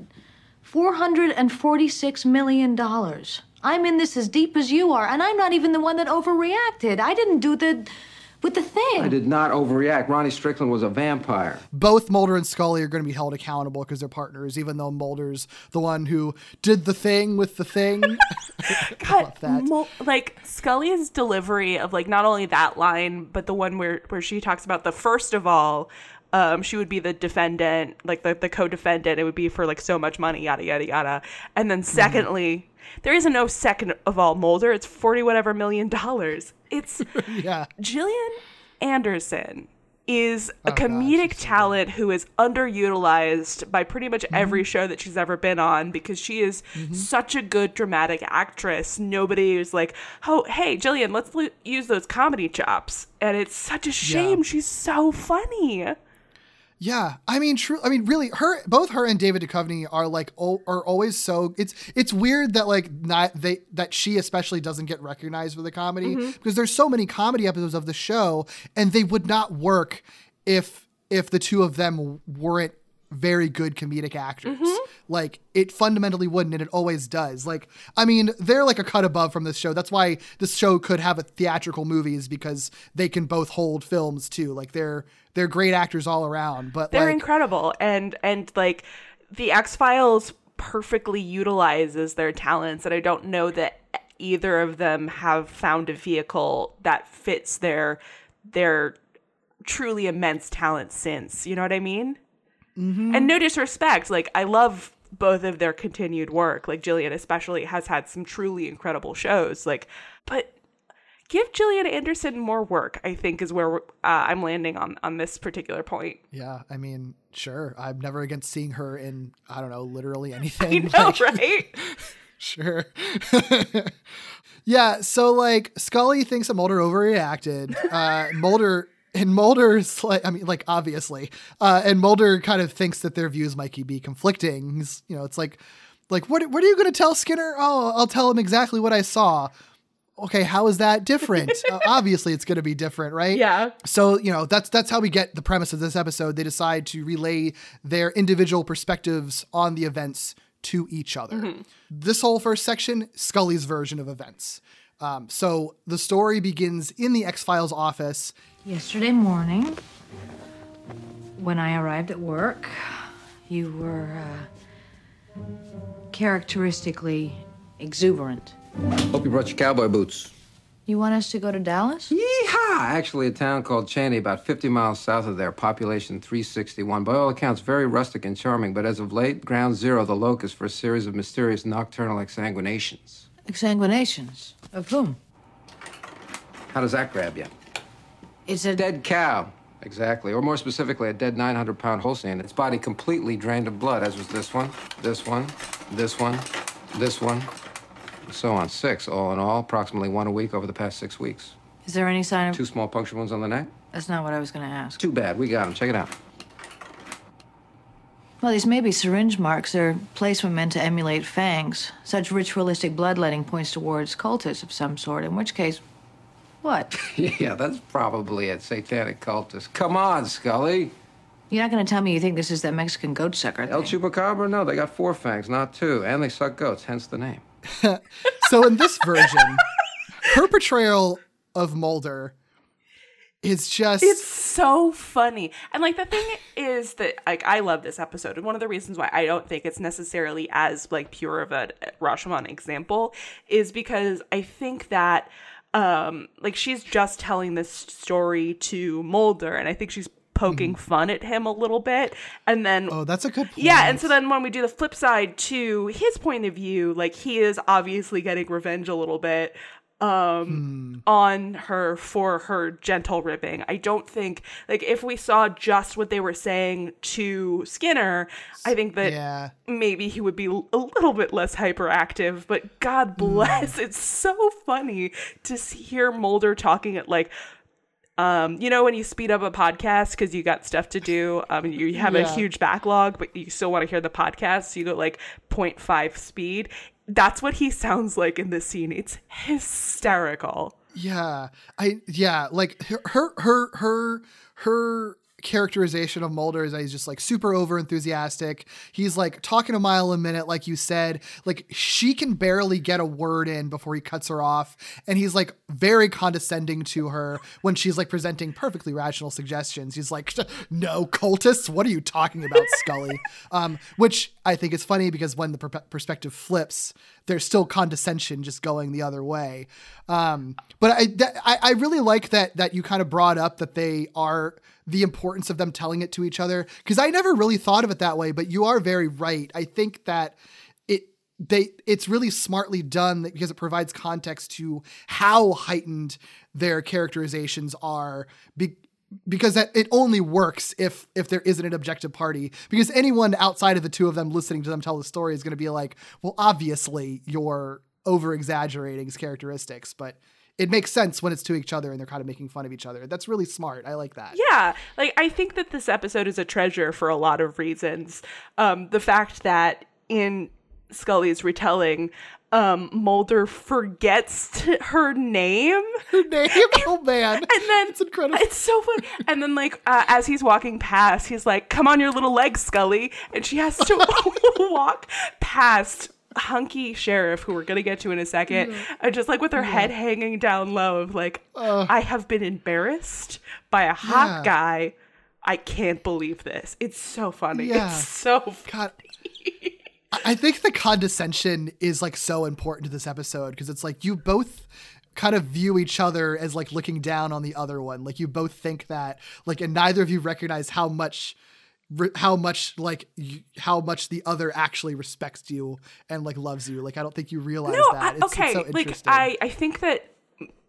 $446 million. I'm in this as deep as you are, and I'm not even the one that overreacted. I didn't do the with the thing. I did not overreact. Ronnie Strickland was a vampire. Both Mulder and Scully are going to be held accountable because they're partners, even though Mulder's the one who did the thing with the thing. God, Mul- like Scully's delivery of like not only that line, but the one where where she talks about the first of all. Um, she would be the defendant, like the, the co-defendant. It would be for like so much money, yada yada yada. And then secondly, mm-hmm. There isn't no second of all Mulder. It's forty whatever million dollars. It's yeah. Gillian Anderson is a oh, comedic gosh, talent who is underutilized by pretty much mm-hmm. every show that she's ever been on because she is mm-hmm. such a good dramatic actress. Nobody is like, "Oh, hey, Gillian, let's l- use those comedy chops." And it's such a shame. Yeah. She's so funny. Yeah, I mean, true. I mean, really, her both her and David Duchovny are like o- are always so. It's it's weird that like not they that she especially doesn't get recognized for the comedy mm-hmm. because there's so many comedy episodes of the show, and they would not work if if the two of them weren't very good comedic actors. Mm-hmm. Like it fundamentally wouldn't, and it always does. Like I mean, they're like a cut above from this show. That's why this show could have a theatrical movies because they can both hold films too. Like they're they're great actors all around. But they're like, incredible, and and like the X Files perfectly utilizes their talents, and I don't know that either of them have found a vehicle that fits their their truly immense talent since. You know what I mean? Mm-hmm. And no disrespect, like I love both of their continued work. Like Gillian especially has had some truly incredible shows. Like, but give Gillian Anderson more work. I think is where uh, I'm landing on on this particular point. Yeah, I mean, sure. I'm never against seeing her in I don't know, literally anything. I know, like, right? sure. yeah, so like Scully thinks that Mulder overreacted. Uh, Mulder and Mulder's like, I mean, like obviously, uh, and Mulder kind of thinks that their views might be conflicting. He's, you know, it's like, like what? What are you going to tell Skinner? Oh, I'll tell him exactly what I saw. Okay, how is that different? uh, obviously, it's going to be different, right? Yeah. So you know that's that's how we get the premise of this episode. They decide to relay their individual perspectives on the events to each other. Mm-hmm. This whole first section, Scully's version of events. Um, so the story begins in the X Files office Yesterday morning, when I arrived at work, you were uh, characteristically exuberant. Hope you brought your cowboy boots. You want us to go to Dallas? Yeehaw! Actually, a town called Chaney, about 50 miles south of there, population 361. By all accounts, very rustic and charming, but as of late, ground zero, the locus for a series of mysterious nocturnal exsanguinations. Exsanguinations? Of whom? How does that grab you? It's a dead cow. Exactly. Or more specifically, a dead 900 pound Holstein. Its body completely drained of blood, as was this one, this one, this one, this one, and so on. Six, all in all, approximately one a week over the past six weeks. Is there any sign of. Two small puncture wounds on the neck? That's not what I was going to ask. Too bad. We got them. Check it out. Well, these may be syringe marks. They're placement meant to emulate fangs. Such ritualistic bloodletting points towards cultists of some sort, in which case, what? yeah, that's probably a satanic cultist. Come on, Scully. You're not going to tell me you think this is that Mexican goat sucker thing. El Chupacabra? No, they got four fangs, not two. And they suck goats, hence the name. so in this version, her portrayal of Mulder is just it's so funny and like the thing is that like i love this episode and one of the reasons why i don't think it's necessarily as like pure of a rashomon example is because i think that um like she's just telling this story to Mulder and I think she's poking mm. fun at him a little bit and then oh that's a good point. yeah and so then when we do the flip side to his point of view like he is obviously getting revenge a little bit um hmm. on her for her gentle ribbing. I don't think like if we saw just what they were saying to Skinner, I think that yeah. maybe he would be a little bit less hyperactive, but god hmm. bless, mm. it's so funny to hear Mulder talking at like um, you know, when you speed up a podcast because you got stuff to do, um, you have yeah. a huge backlog, but you still want to hear the podcast, so you go like 0.5 speed. That's what he sounds like in this scene. It's hysterical. Yeah, I yeah, like her her her her, her characterization of Mulder is that he's just like super over enthusiastic. He's like talking a mile a minute, like you said. Like she can barely get a word in before he cuts her off. And he's like very condescending to her when she's like presenting perfectly rational suggestions. He's like, no, cultists, what are you talking about, Scully? um, which I think it's funny because when the per- perspective flips, there's still condescension just going the other way. Um, but I, I, I really like that that you kind of brought up that they are the importance of them telling it to each other because I never really thought of it that way. But you are very right. I think that it they it's really smartly done because it provides context to how heightened their characterizations are. Be, because that it only works if if there isn't an objective party because anyone outside of the two of them listening to them tell the story is going to be like well obviously you're over exaggerating his characteristics but it makes sense when it's to each other and they're kind of making fun of each other. That's really smart. I like that. Yeah. Like I think that this episode is a treasure for a lot of reasons. Um, the fact that in Scully's retelling, um, Mulder forgets her name. Her name? Oh man. and then it's incredible. It's so funny. And then like uh, as he's walking past, he's like, "Come on your little legs, Scully," and she has to walk past hunky sheriff who we're gonna get to in a second, yeah. and just like with her yeah. head hanging down low of like, uh, I have been embarrassed by a hot yeah. guy. I can't believe this. It's so funny. Yeah. It's so funny. I think the condescension is like so important to this episode because it's like you both kind of view each other as like looking down on the other one. Like you both think that like and neither of you recognize how much how much like you, how much the other actually respects you and like loves you. Like I don't think you realize no, that. It's, okay, it's so like I I think that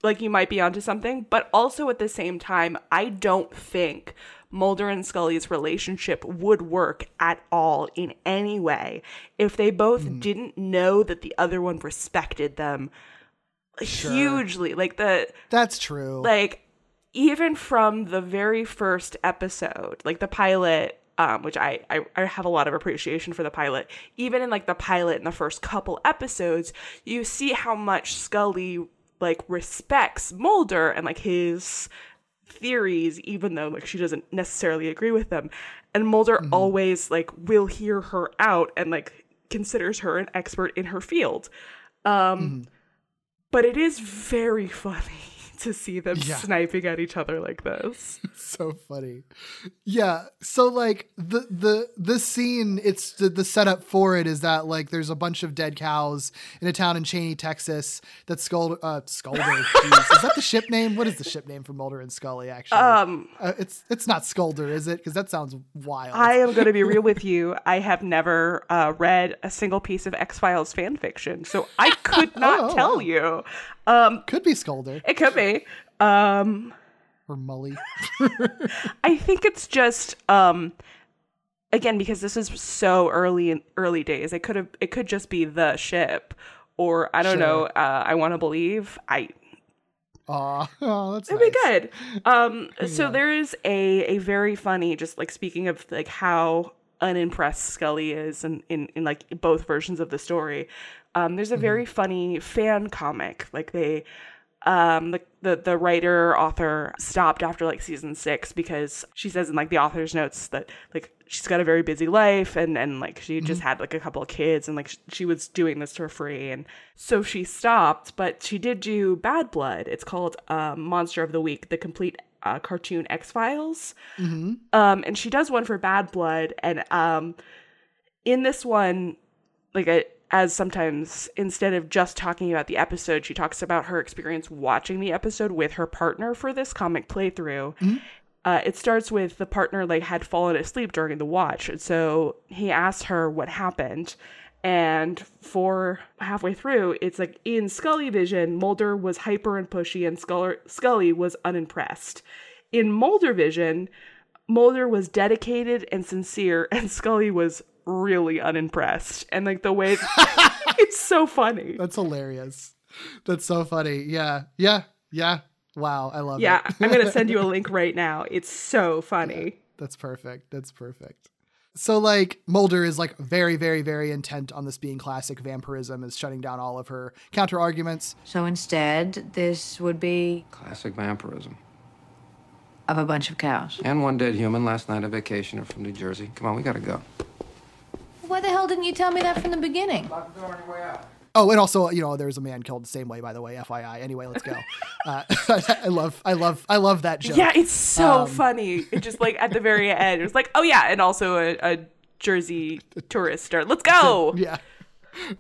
like you might be onto something, but also at the same time, I don't think Mulder and Scully's relationship would work at all in any way if they both mm. didn't know that the other one respected them sure. hugely. Like the That's true. Like even from the very first episode, like the pilot um, which I, I, I have a lot of appreciation for the pilot. Even in like the pilot in the first couple episodes, you see how much Scully like respects Mulder and like his theories, even though like she doesn't necessarily agree with them. And Mulder mm-hmm. always like will hear her out and like considers her an expert in her field. Um, mm-hmm. But it is very funny to see them yeah. sniping at each other like this. so funny. Yeah. So like the the the scene, it's the, the setup for it is that like there's a bunch of dead cows in a town in Chaney, Texas. That Sculder uh Sculder. is that the ship name? What is the ship name for Mulder and Scully? Actually, um, uh, it's it's not Sculder, is it? Because that sounds wild. I am going to be real with you. I have never uh, read a single piece of X Files fan fiction, so I could not oh, tell you. Um, could be Sculder. It could be. Um, or Mully. I think it's just um, again because this is so early in early days. It could have it could just be the ship, or I don't sure. know. Uh, I want to believe I. Aw, oh, that's It'd nice. be good. Um, yeah. so there is a a very funny, just like speaking of like how unimpressed Scully is in, in, in like both versions of the story. Um, there's a mm-hmm. very funny fan comic. Like they, um, the, the the writer author stopped after like season six because she says in like the author's notes that like she's got a very busy life and and like she mm-hmm. just had like a couple of kids and like she was doing this for free and so she stopped. But she did do Bad Blood. It's called um, Monster of the Week: The Complete uh, cartoon X Files. Mm-hmm. Um, and she does one for Bad Blood, and um, in this one, like a as sometimes instead of just talking about the episode, she talks about her experience watching the episode with her partner for this comic playthrough. Mm-hmm. Uh, it starts with the partner like had fallen asleep during the watch, and so he asked her what happened, And for halfway through, it's like in Scully vision, Mulder was hyper and pushy, and Scully was unimpressed. In Mulder vision, Mulder was dedicated and sincere, and Scully was really unimpressed. And like the way it's so funny. That's hilarious. That's so funny. Yeah. Yeah. Yeah. Wow. I love yeah, it. Yeah. I'm going to send you a link right now. It's so funny. Yeah, that's perfect. That's perfect. So like Mulder is like very, very, very intent on this being classic vampirism, is shutting down all of her counter arguments. So instead, this would be classic vampirism of a bunch of cows. And one dead human last night, a vacationer from New Jersey. Come on, we gotta go. Why the hell didn't you tell me that from the beginning? Oh, and also, you know, there's a man killed the same way, by the way. FYI. Anyway, let's go. Uh, I love, I love, I love that joke. Yeah, it's so um, funny. It just like at the very end, it was like, oh yeah, and also a, a Jersey tourist star. Let's go. yeah.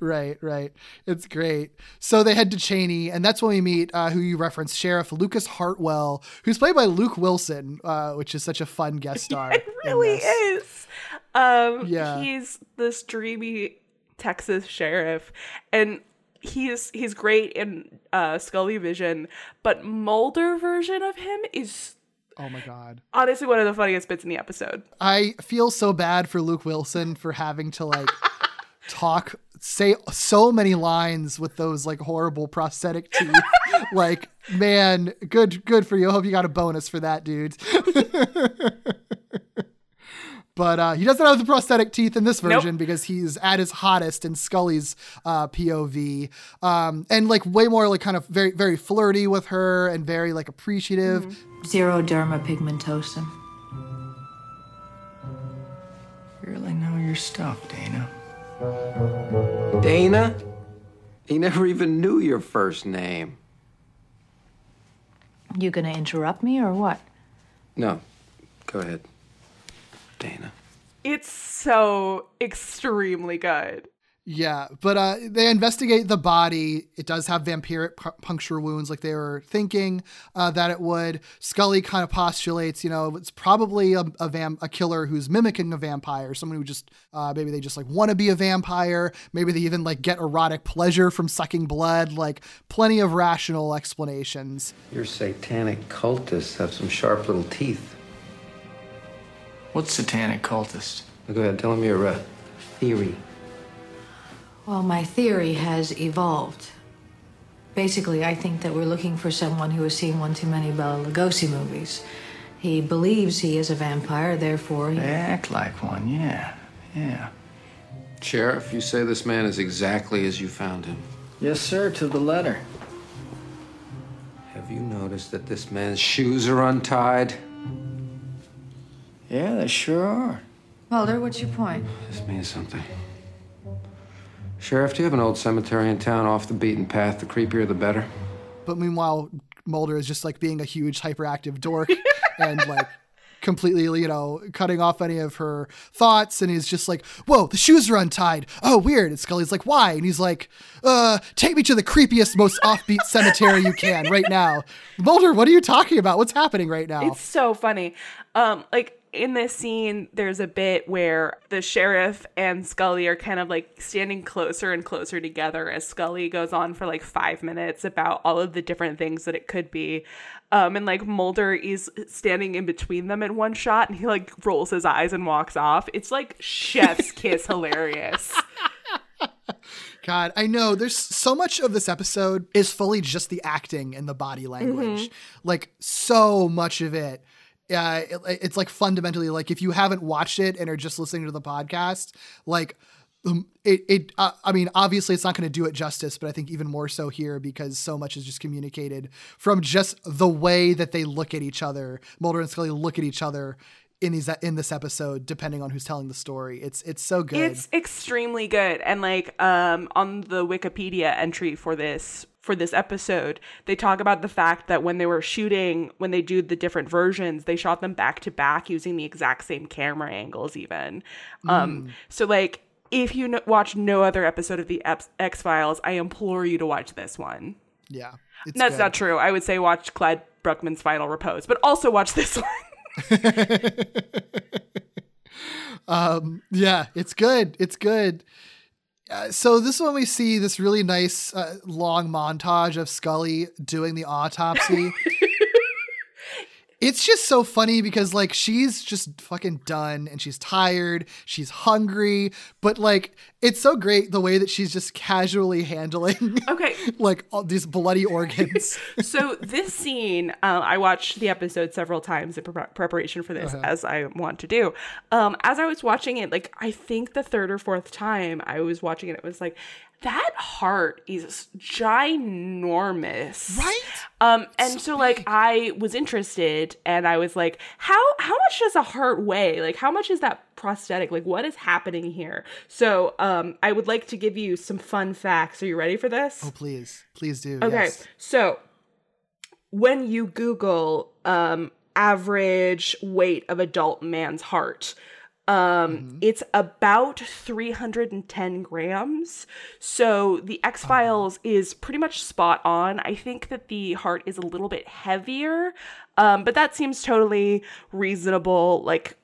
Right, right. It's great. So they head to Chaney, and that's when we meet uh, who you referenced, Sheriff Lucas Hartwell, who's played by Luke Wilson, uh, which is such a fun guest star. it really is. Um, yeah. He's this dreamy Texas sheriff, and he's he's great in uh, Scully Vision, but Mulder version of him is Oh my god. Honestly, one of the funniest bits in the episode. I feel so bad for Luke Wilson for having to like talk say so many lines with those like horrible prosthetic teeth. like, man, good good for you. I hope you got a bonus for that, dude. But uh, he doesn't have the prosthetic teeth in this version nope. because he's at his hottest in Scully's uh, POV, um, and like way more like kind of very very flirty with her and very like appreciative. Mm-hmm. Xeroderma pigmentosum. You really know your stuff, Dana. Dana? He never even knew your first name. You gonna interrupt me or what? No. Go ahead. Dana. It's so extremely good. Yeah, but uh, they investigate the body. It does have vampiric pu- puncture wounds, like they were thinking uh, that it would. Scully kind of postulates, you know, it's probably a a, vam- a killer who's mimicking a vampire, someone who just uh, maybe they just like want to be a vampire. Maybe they even like get erotic pleasure from sucking blood. Like plenty of rational explanations. Your satanic cultists have some sharp little teeth. What's satanic cultist? Go ahead, tell him your uh, theory. Well, my theory has evolved. Basically, I think that we're looking for someone who has seen one too many Bela Lugosi movies. He believes he is a vampire, therefore he... They act like one, yeah, yeah. Sheriff, you say this man is exactly as you found him. Yes, sir, to the letter. Have you noticed that this man's shoes are untied? Yeah, they sure are. Mulder, what's your point? This means something. Sheriff, do you have an old cemetery in town off the beaten path? The creepier, the better. But meanwhile, Mulder is just like being a huge hyperactive dork and like completely, you know, cutting off any of her thoughts. And he's just like, whoa, the shoes are untied. Oh, weird. And Scully's like, why? And he's like, uh, take me to the creepiest, most offbeat cemetery you can right now. Mulder, what are you talking about? What's happening right now? It's so funny. Um, like, in this scene, there's a bit where the sheriff and Scully are kind of like standing closer and closer together as Scully goes on for like five minutes about all of the different things that it could be. Um, and like Mulder is standing in between them in one shot and he like rolls his eyes and walks off. It's like chef's kiss hilarious. God, I know there's so much of this episode is fully just the acting and the body language. Mm-hmm. Like so much of it uh, it, it's like fundamentally like if you haven't watched it and are just listening to the podcast, like um, it, it uh, I mean, obviously it's not going to do it justice, but I think even more so here because so much is just communicated from just the way that they look at each other. Mulder and Scully look at each other in these in this episode depending on who's telling the story it's it's so good it's extremely good and like um on the wikipedia entry for this for this episode, they talk about the fact that when they were shooting, when they do the different versions, they shot them back to back using the exact same camera angles, even. Mm. Um, so, like, if you no- watch no other episode of the X Files, I implore you to watch this one. Yeah. That's good. not true. I would say watch Clyde Bruckman's Final Repose, but also watch this one. um, yeah, it's good. It's good Uh, so this is when we see this really nice uh, long montage of Scully doing the autopsy. it's just so funny because like she's just fucking done and she's tired, she's hungry, but like it's so great the way that she's just casually handling okay like all these bloody organs. so this scene, uh, I watched the episode several times in pre- preparation for this, uh-huh. as I want to do. Um, as I was watching it, like I think the third or fourth time I was watching it, it was like that heart is ginormous. Right? Um and so, so like i was interested and i was like how how much does a heart weigh? Like how much is that prosthetic? Like what is happening here? So um i would like to give you some fun facts. Are you ready for this? Oh please. Please do. Okay. Yes. so when you google um average weight of adult man's heart um, mm-hmm. It's about 310 grams. So the X Files uh-huh. is pretty much spot on. I think that the heart is a little bit heavier, um, but that seems totally reasonable, like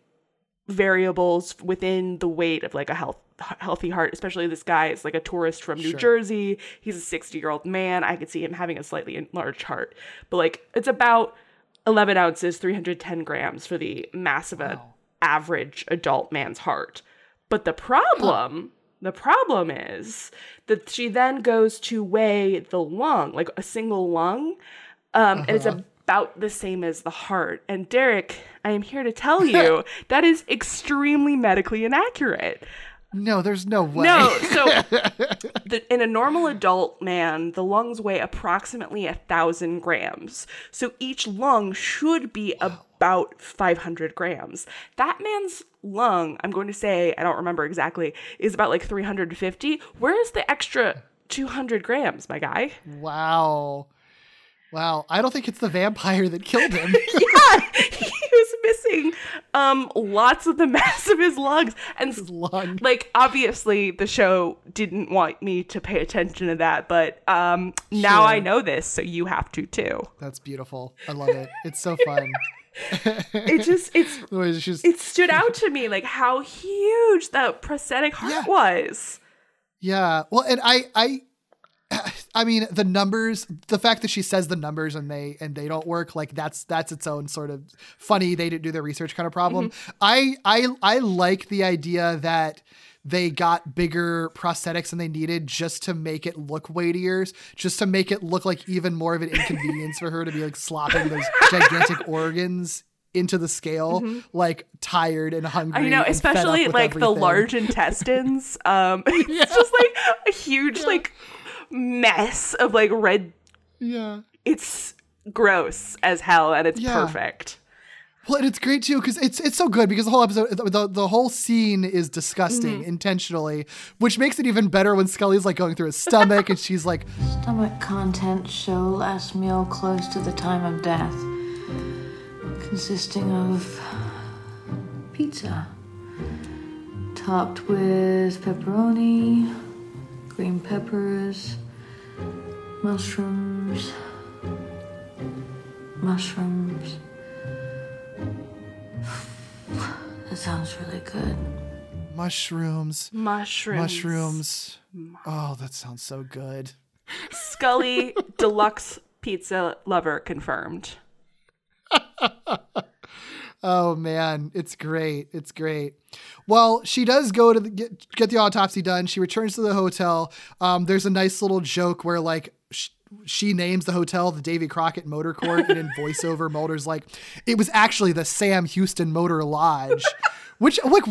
variables within the weight of like a health healthy heart especially this guy is like a tourist from new sure. jersey he's a 60 year old man i could see him having a slightly enlarged heart but like it's about 11 ounces 310 grams for the mass of a average adult man's heart. But the problem, the problem is that she then goes to weigh the lung, like a single lung, um, uh-huh. and it's uh-huh. about the same as the heart. And Derek, I am here to tell you that is extremely medically inaccurate. No, there's no way. No, so the, in a normal adult man, the lungs weigh approximately a thousand grams. So each lung should be about 500 grams. That man's lung, I'm going to say, I don't remember exactly, is about like 350. Where is the extra 200 grams, my guy? Wow. Wow, I don't think it's the vampire that killed him. yeah, he was missing um lots of the mass of his lungs, and his lung. like obviously the show didn't want me to pay attention to that, but um now sure. I know this, so you have to too. That's beautiful. I love it. It's so fun. it just it's, it's just... it stood out to me like how huge that prosthetic heart yeah. was. Yeah. Well, and I I I mean, the numbers, the fact that she says the numbers and they and they don't work, like that's that's its own sort of funny. They didn't do their research kind of problem. Mm-hmm. I I I like the idea that they got bigger prosthetics than they needed just to make it look weightier, just to make it look like even more of an inconvenience for her to be like slopping those gigantic organs into the scale, mm-hmm. like tired and hungry. I know, especially like everything. the large intestines. Um, it's yeah. just like a huge yeah. like mess of like red. Yeah. It's gross as hell and it's yeah. perfect. Well, and it's great too because it's it's so good because the whole episode, the, the whole scene is disgusting mm-hmm. intentionally, which makes it even better when Scully's like going through his stomach and she's like, stomach contents show last meal close to the time of death, consisting of pizza topped with pepperoni, green peppers, mushrooms, mushrooms. That sounds really good. Mushrooms. Mushrooms. Mushrooms. Oh, that sounds so good. Scully deluxe pizza lover confirmed. oh man, it's great. It's great. Well, she does go to the, get, get the autopsy done. She returns to the hotel. Um, there's a nice little joke where like sh- she names the hotel the Davy Crockett Motor Court, and in voiceover, Mulder's like, "It was actually the Sam Houston Motor Lodge," which like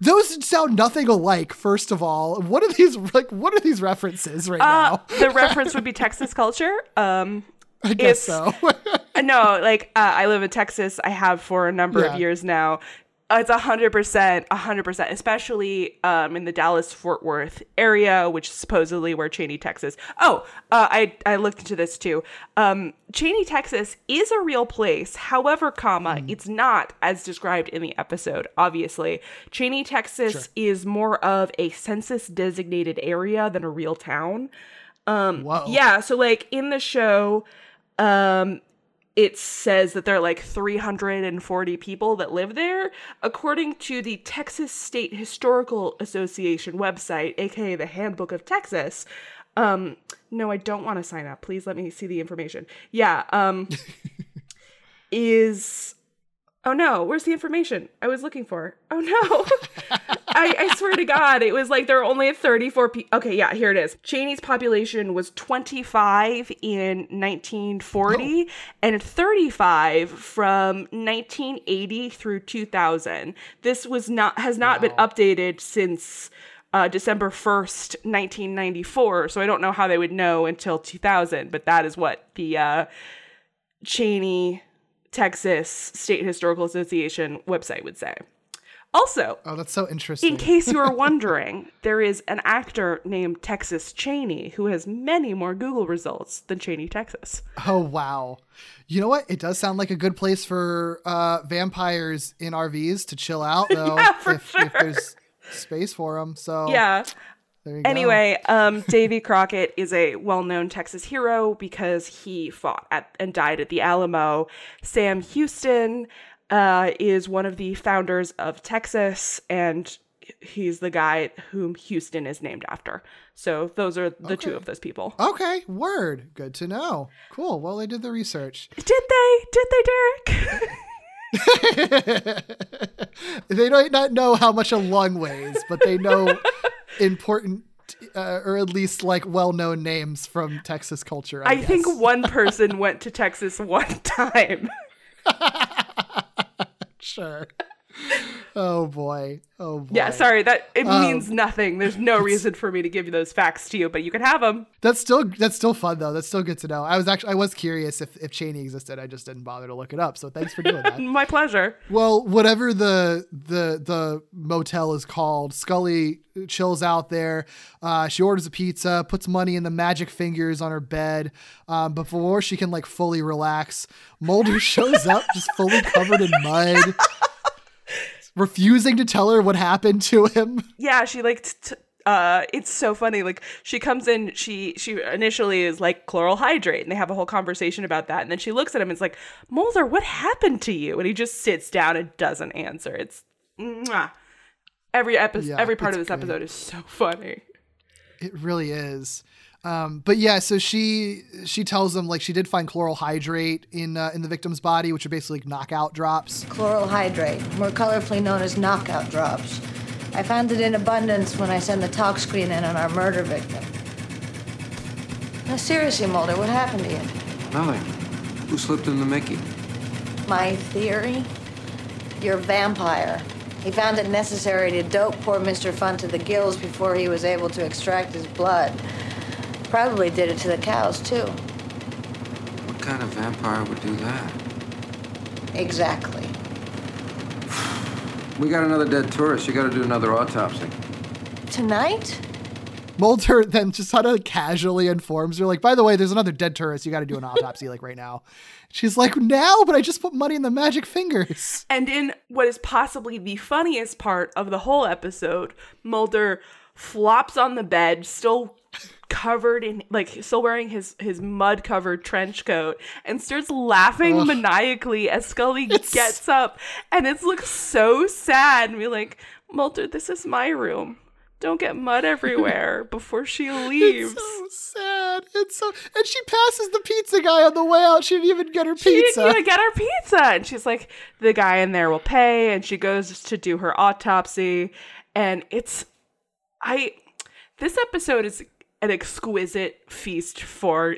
those sound nothing alike. First of all, what are these like? What are these references right uh, now? the reference would be Texas culture. Um, I guess so. no, like uh, I live in Texas. I have for a number yeah. of years now. It's a hundred percent, a hundred percent, especially um, in the Dallas Fort Worth area, which is supposedly where Chaney, Texas. Oh, uh, I I looked into this too. Um, Chaney, Texas is a real place. However, comma, mm. it's not as described in the episode. Obviously, Chaney, Texas sure. is more of a census designated area than a real town. Um, Whoa. Yeah, so like in the show, um, it says that there are like 340 people that live there. According to the Texas State Historical Association website, aka the Handbook of Texas, um, no, I don't want to sign up. Please let me see the information. Yeah, um, is oh no, where's the information I was looking for? Oh no. I, I, swear to God, it was like there were only 34 people. Okay, yeah, here it is. Chaney's population was 25 in 1940 oh. and 35 from 1980 through 2000. This was not has not wow. been updated since uh, December 1st, 1994. So I don't know how they would know until 2000, but that is what the uh, Cheney, Texas State Historical Association website would say. Also, oh, that's so interesting. In case you are wondering, there is an actor named Texas Cheney who has many more Google results than Chaney, Texas. Oh, wow. You know what? It does sound like a good place for uh, vampires in RVs to chill out, though. yeah, for if, sure. if there's space for them. So, yeah. Anyway, um, Davy Crockett is a well-known Texas hero because he fought at and died at the Alamo. Sam Houston uh, is one of the founders of Texas, and he's the guy whom Houston is named after. So those are the okay. two of those people. Okay, word. Good to know. Cool. Well, they did the research. Did they? Did they, Derek? they might not know how much a lung weighs, but they know important uh, or at least like well-known names from Texas culture. I, I think one person went to Texas one time sure. Oh boy. Oh boy. Yeah, sorry. That it um, means nothing. There's no reason for me to give you those facts to you, but you can have them. That's still that's still fun though. That's still good to know. I was actually I was curious if if Chaney existed. I just didn't bother to look it up. So thanks for doing that. My pleasure. Well, whatever the the the motel is called, Scully chills out there. Uh, she orders a pizza, puts money in the magic fingers on her bed. Um, before she can like fully relax, Mulder shows up just fully covered in mud refusing to tell her what happened to him. Yeah, she like t- uh it's so funny like she comes in she she initially is like chloral hydrate and they have a whole conversation about that and then she looks at him and it's like mulder what happened to you and he just sits down and doesn't answer it's mwah. every episode yeah, every part of this great. episode is so funny it really is um, but yeah, so she she tells them like she did find chloral hydrate in uh, in the victim's body, which are basically like knockout drops. Chloral hydrate, more colorfully known as knockout drops. I found it in abundance when I sent the tox screen in on our murder victim. Now, seriously, Mulder, what happened to you? Nothing. Who slipped in the Mickey? My theory? Your vampire. He found it necessary to dope poor Mr. Fun to the gills before he was able to extract his blood. Probably did it to the cows, too. What kind of vampire would do that? Exactly. We got another dead tourist. You got to do another autopsy. Tonight? Mulder then just sort of casually informs her, like, by the way, there's another dead tourist. You got to do an autopsy, like, right now. She's like, now, but I just put money in the magic fingers. And in what is possibly the funniest part of the whole episode, Mulder flops on the bed, still covered in like still wearing his his mud covered trench coat and starts laughing Ugh. maniacally as Scully it's... gets up and it looks so sad and be like Mulder this is my room don't get mud everywhere before she leaves. It's so sad. It's so and she passes the pizza guy on the way out. She didn't even get her pizza. She didn't even get her pizza. And she's like, the guy in there will pay. And she goes to do her autopsy. And it's I this episode is an exquisite feast for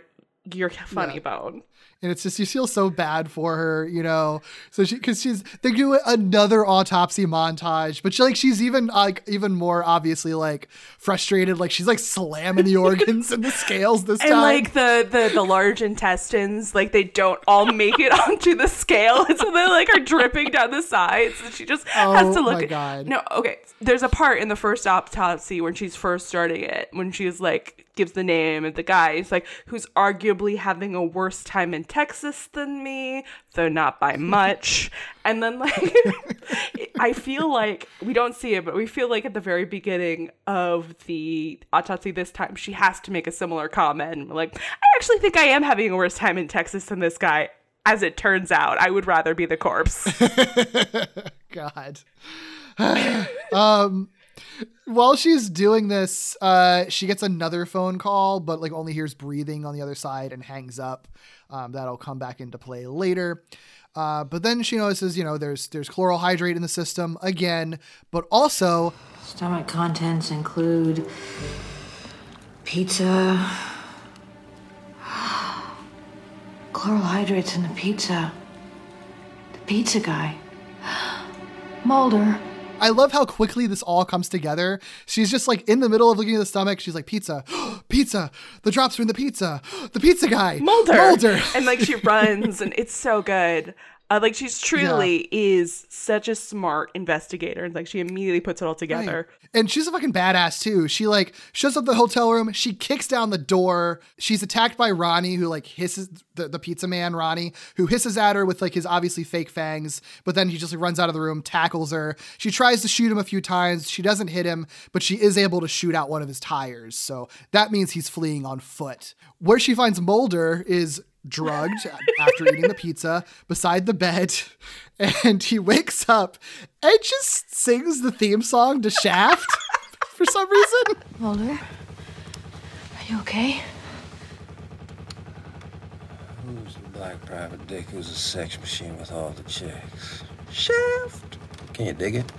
your funny yeah. bone and it's just you feel so bad for her, you know. So she because she's they do another autopsy montage, but she like she's even like even more obviously like frustrated, like she's like slamming the organs and the scales this and, time. like the the the large intestines, like they don't all make it onto the scale, so they like are dripping down the sides. And she just oh, has to oh look. My God. No, okay. There's a part in the first autopsy when she's first starting it, when she's like gives the name of the guy. It's like who's arguably having a worse time in Texas than me, though not by much. and then like I feel like we don't see it, but we feel like at the very beginning of the autopsy this time, she has to make a similar comment. Like, I actually think I am having a worse time in Texas than this guy. as it turns out, I would rather be the corpse. God. um, while she's doing this, uh, she gets another phone call, but like only hears breathing on the other side and hangs up. Um, that'll come back into play later. Uh, but then she notices, you know, there's there's chloral hydrate in the system again, but also stomach contents include pizza, chloral hydrates in the pizza. The pizza guy, Mulder. I love how quickly this all comes together. She's just like in the middle of looking at the stomach. She's like, pizza, pizza. The drops are in the pizza. The pizza guy, Mulder, Mulder. and like she runs, and it's so good. Uh, like she's truly yeah. is such a smart investigator, and like she immediately puts it all together. Right. And she's a fucking badass too. She like shows up the hotel room. She kicks down the door. She's attacked by Ronnie, who like hisses the, the pizza man Ronnie, who hisses at her with like his obviously fake fangs. But then he just like runs out of the room, tackles her. She tries to shoot him a few times. She doesn't hit him, but she is able to shoot out one of his tires. So that means he's fleeing on foot. Where she finds Mulder is drugged after eating the pizza beside the bed and he wakes up and just sings the theme song to Shaft for some reason. Mulder, are you okay? Who's the black private dick who's a sex machine with all the chicks? Shaft! Can you dig it?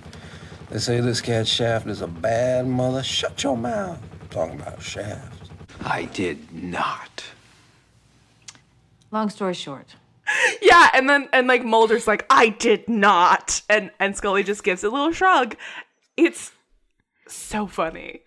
They say this cat Shaft is a bad mother. Shut your mouth. I'm talking about Shaft. I did not. Long story short. Yeah, and then and like Mulder's like, I did not. And and Scully just gives a little shrug. It's so funny.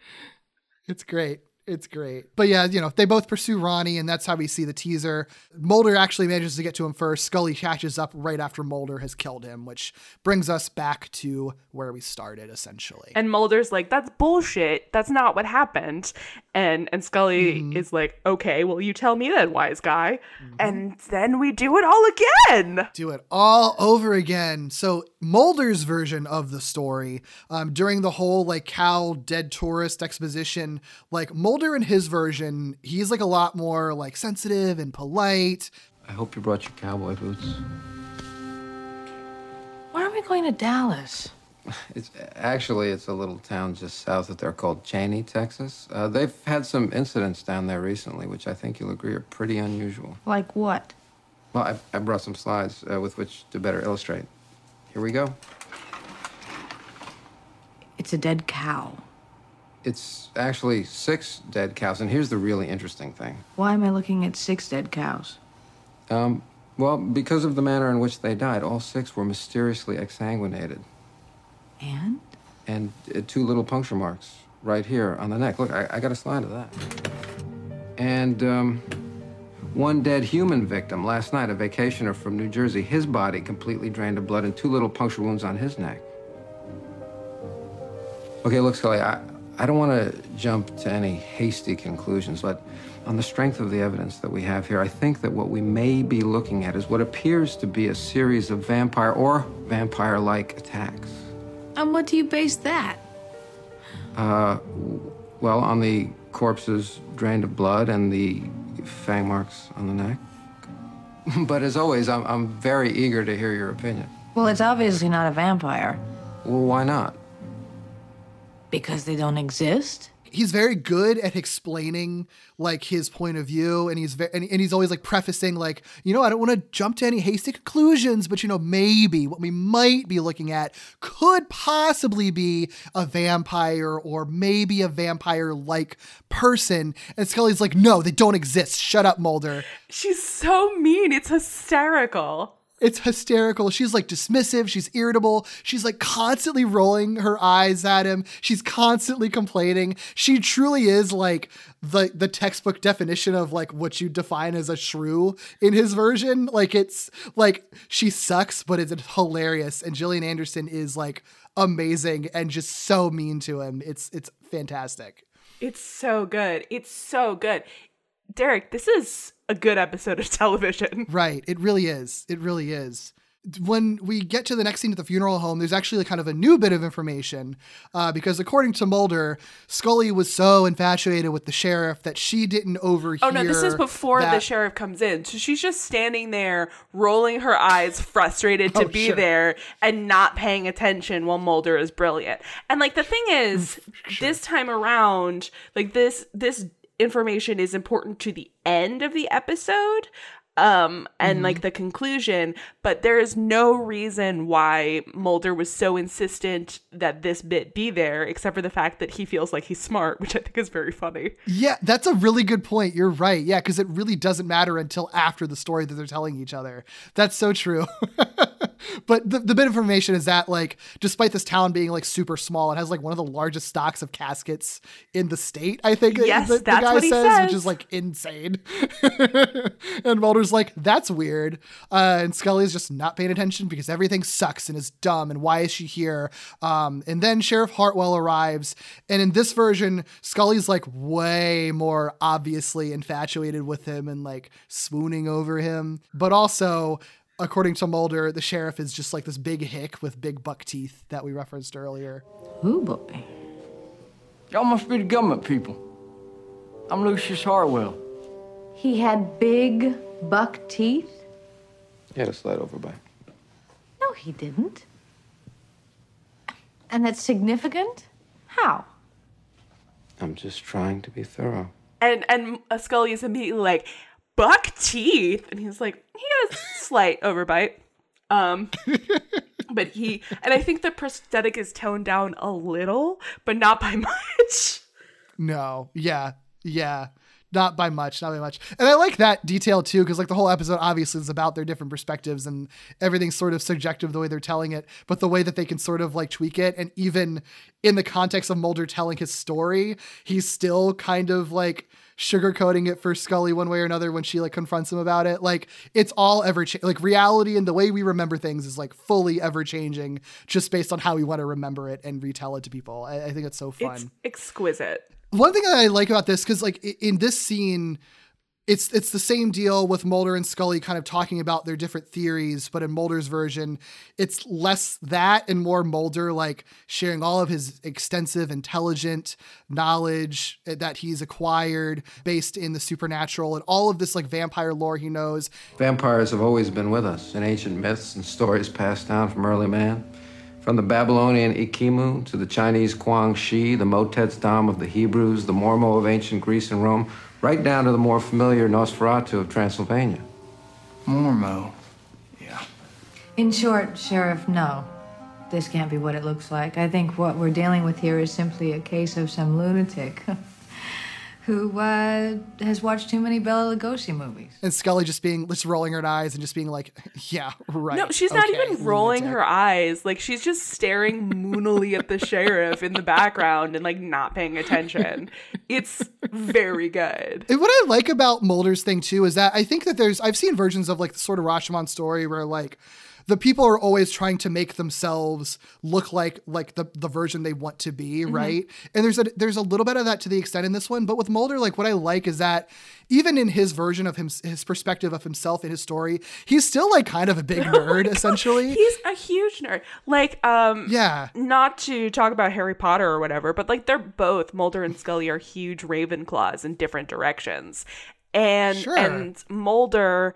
It's great. It's great. But yeah, you know, they both pursue Ronnie, and that's how we see the teaser. Mulder actually manages to get to him first. Scully catches up right after Mulder has killed him, which brings us back to where we started, essentially. And Mulder's like, that's bullshit. That's not what happened. And and Scully mm-hmm. is like, okay, well, you tell me then, wise guy. Mm-hmm. And then we do it all again. Do it all over again. So Mulder's version of the story, um, during the whole like cow dead tourist exposition, like Mulder in his version, he's like a lot more like sensitive and polite. I hope you brought your cowboy boots. Why are we going to Dallas? It's actually it's a little town just south of there called Chaney, Texas. Uh, they've had some incidents down there recently, which I think you'll agree are pretty unusual. Like what? Well, I, I brought some slides uh, with which to better illustrate. Here we go. It's a dead cow. It's actually six dead cows, and here's the really interesting thing. Why am I looking at six dead cows? Um, well, because of the manner in which they died, all six were mysteriously exsanguinated. And? And uh, two little puncture marks right here on the neck. Look, I, I got a slide of that. And um, one dead human victim last night, a vacationer from New Jersey. His body completely drained of blood and two little puncture wounds on his neck. Okay, look, Scully, I, I don't want to jump to any hasty conclusions, but on the strength of the evidence that we have here, I think that what we may be looking at is what appears to be a series of vampire or vampire like attacks. On what do you base that? Uh, well, on the corpses drained of blood and the fang marks on the neck. but as always, I'm, I'm very eager to hear your opinion. Well, it's obviously not a vampire. Well, why not? Because they don't exist? He's very good at explaining like his point of view and he's very and, and he's always like prefacing like you know i don't want to jump to any hasty conclusions but you know maybe what we might be looking at could possibly be a vampire or maybe a vampire like person. And scully's like no they don't exist. Shut up mulder. She's so mean. It's hysterical it's hysterical. She's like dismissive. She's irritable. She's like constantly rolling her eyes at him. She's constantly complaining. She truly is like the the textbook definition of like what you define as a shrew in his version. Like it's like she sucks, but it's hilarious. And Gillian Anderson is like amazing and just so mean to him. It's it's fantastic. It's so good. It's so good. Derek, this is a good episode of television. Right. It really is. It really is. when we get to the next scene at the funeral home, there's actually kind of a new bit of information uh, because according to Mulder, Scully was so infatuated with the sheriff that she didn't overhear. Oh no, this is before that- the sheriff comes in. So she's just standing there, rolling her eyes, frustrated to Oh, be sure. there and not paying attention while Mulder is brilliant. And like the thing is, this time around, like this this information is important to the end of the episode um and Mm-hmm. like the conclusion but there is no reason why mulder was so insistent that this bit be there except for the fact that he feels like he's smart which i think is very funny Yeah, that's a really good point. You're right. Yeah, because it really doesn't matter until after the story that they're telling each other. That's so true. but the, the bit of information is that, like, despite this town being like super small, it has like one of the largest stocks of caskets in the state. I think. Yes, the, the guy what he says, which is like insane. and Mulder's like, "That's weird," uh, and Scully's just not paying attention because everything sucks and is dumb. And why is she here? Um, and then Sheriff Hartwell arrives, and in this version, Scully's like way more obviously infatuated with him and like swooning over him. But also, according to Mulder, the sheriff is just like this big hick with big buck teeth that we referenced earlier. Ooh, boy. Y'all must be the government people. I'm Lucius Hartwell. He had big buck teeth? He had a slight overbite. No, he didn't. And that's significant? How? I'm just trying to be thorough. and and scully is immediately like buck teeth and he's like he had a slight overbite um but he and i think the prosthetic is toned down a little but not by much No, yeah, yeah. Not by much, not by much. And I like that detail too, because like the whole episode obviously is about their different perspectives and everything's sort of subjective the way they're telling it, but the way that they can sort of like tweak it. And even in the context of Mulder telling his story, he's still kind of like sugarcoating it for Scully one way or another when she like confronts him about it. Like it's all ever cha- like reality and the way we remember things is like fully ever changing just based on how we want to remember it and retell it to people. I, I think it's so fun it's exquisite one thing that I like about this, because like in this scene, it's it's the same deal with Mulder and Scully kind of talking about their different theories, but in Mulder's version, it's less that and more Mulder like sharing all of his extensive, intelligent knowledge eh, that he's acquired based in the supernatural and all of this like vampire lore he knows. Vampires have always been with us in ancient myths and stories passed down from early man. From the Babylonian Ekimmu to the Chinese Kuang Shi, the Motetz Dam of the Hebrews, the Mormo of ancient Greece and Rome, right down to the more familiar Nosferatu of Transylvania. Mormo. Yeah. In short, Sheriff, no. This can't be what it looks like. I think what we're dealing with here is simply a case of some lunatic who uh, has watched too many Bela Lugosi movies. And Scully just being just rolling her eyes and just being like, "Yeah, right." no she's not even rolling her eyes. Like she's just staring moonily at the sheriff in the background and like not paying attention. It's very good. And what I like about Mulder's thing too is that I think that there's I've seen versions of like the sort of Rashomon story where like the people are always trying to make themselves look like like the the version they want to be, Mm-hmm. right? And there's a there's a little bit of that to the extent in this one, but with Mulder, like what I like is that even in his version of him his perspective of himself in his story, he's still like kind of a big nerd essentially. he's a huge nerd like um yeah not to talk about harry potter or whatever but like they're both mulder and scully are huge ravenclaws in different directions and Sure. and mulder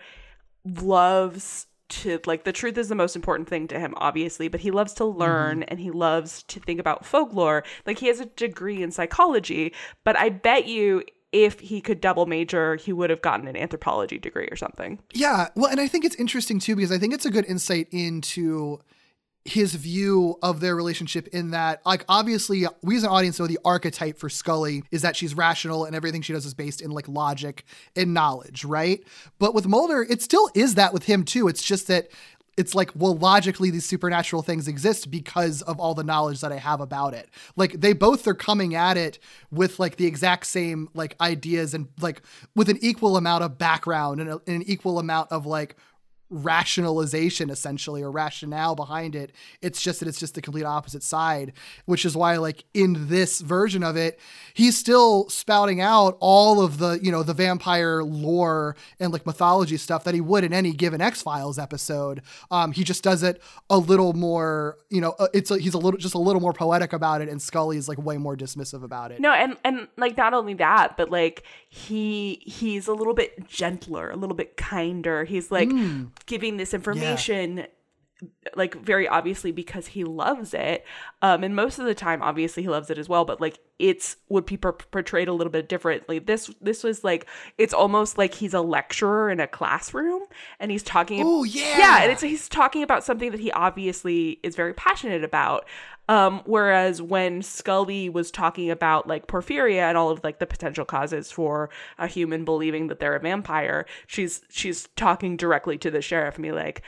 loves to like the truth is the most important thing to him obviously but he loves to mm-hmm. learn and he loves to think about folklore. Like he has a degree in psychology but i bet you if he could double major he would have gotten an anthropology degree or something. Yeah, well, and I think it's interesting too because I think it's a good insight into his view of their relationship in that like obviously we as an audience know the archetype for Scully is that she's rational and everything she does is based in like logic and knowledge, right? But with Mulder, it still is that with him too. It's just that it's like, well, logically, these supernatural things exist because of all the knowledge that I have about it. Like, they both are coming at it with like the exact same like ideas and like with an equal amount of background and, a, and an equal amount of like rationalization essentially or rationale behind it. It's just that it's just the complete opposite side, which is why like in this version of it, he's still spouting out all of the, you know, the vampire lore and like mythology stuff that he would in any given X-Files episode. Um, he just does it a little more, you know, uh, it's a, he's a little just a little more poetic about it and Scully is like way more dismissive about it. No, and and like not only that, but like he he's a little bit gentler, a little bit kinder. He's like mm giving this information yeah like very obviously because he loves it um and most of the time obviously he loves it as well but like it's would be portrayed a little bit differently. This this was like it's almost like he's a lecturer in a classroom and he's talking oh yeah yeah and it's he's talking about something that he obviously is very passionate about um, whereas when Scully was talking about like porphyria and all of like the potential causes for a human believing that they're a vampire, she's she's talking directly to the sheriff and be like,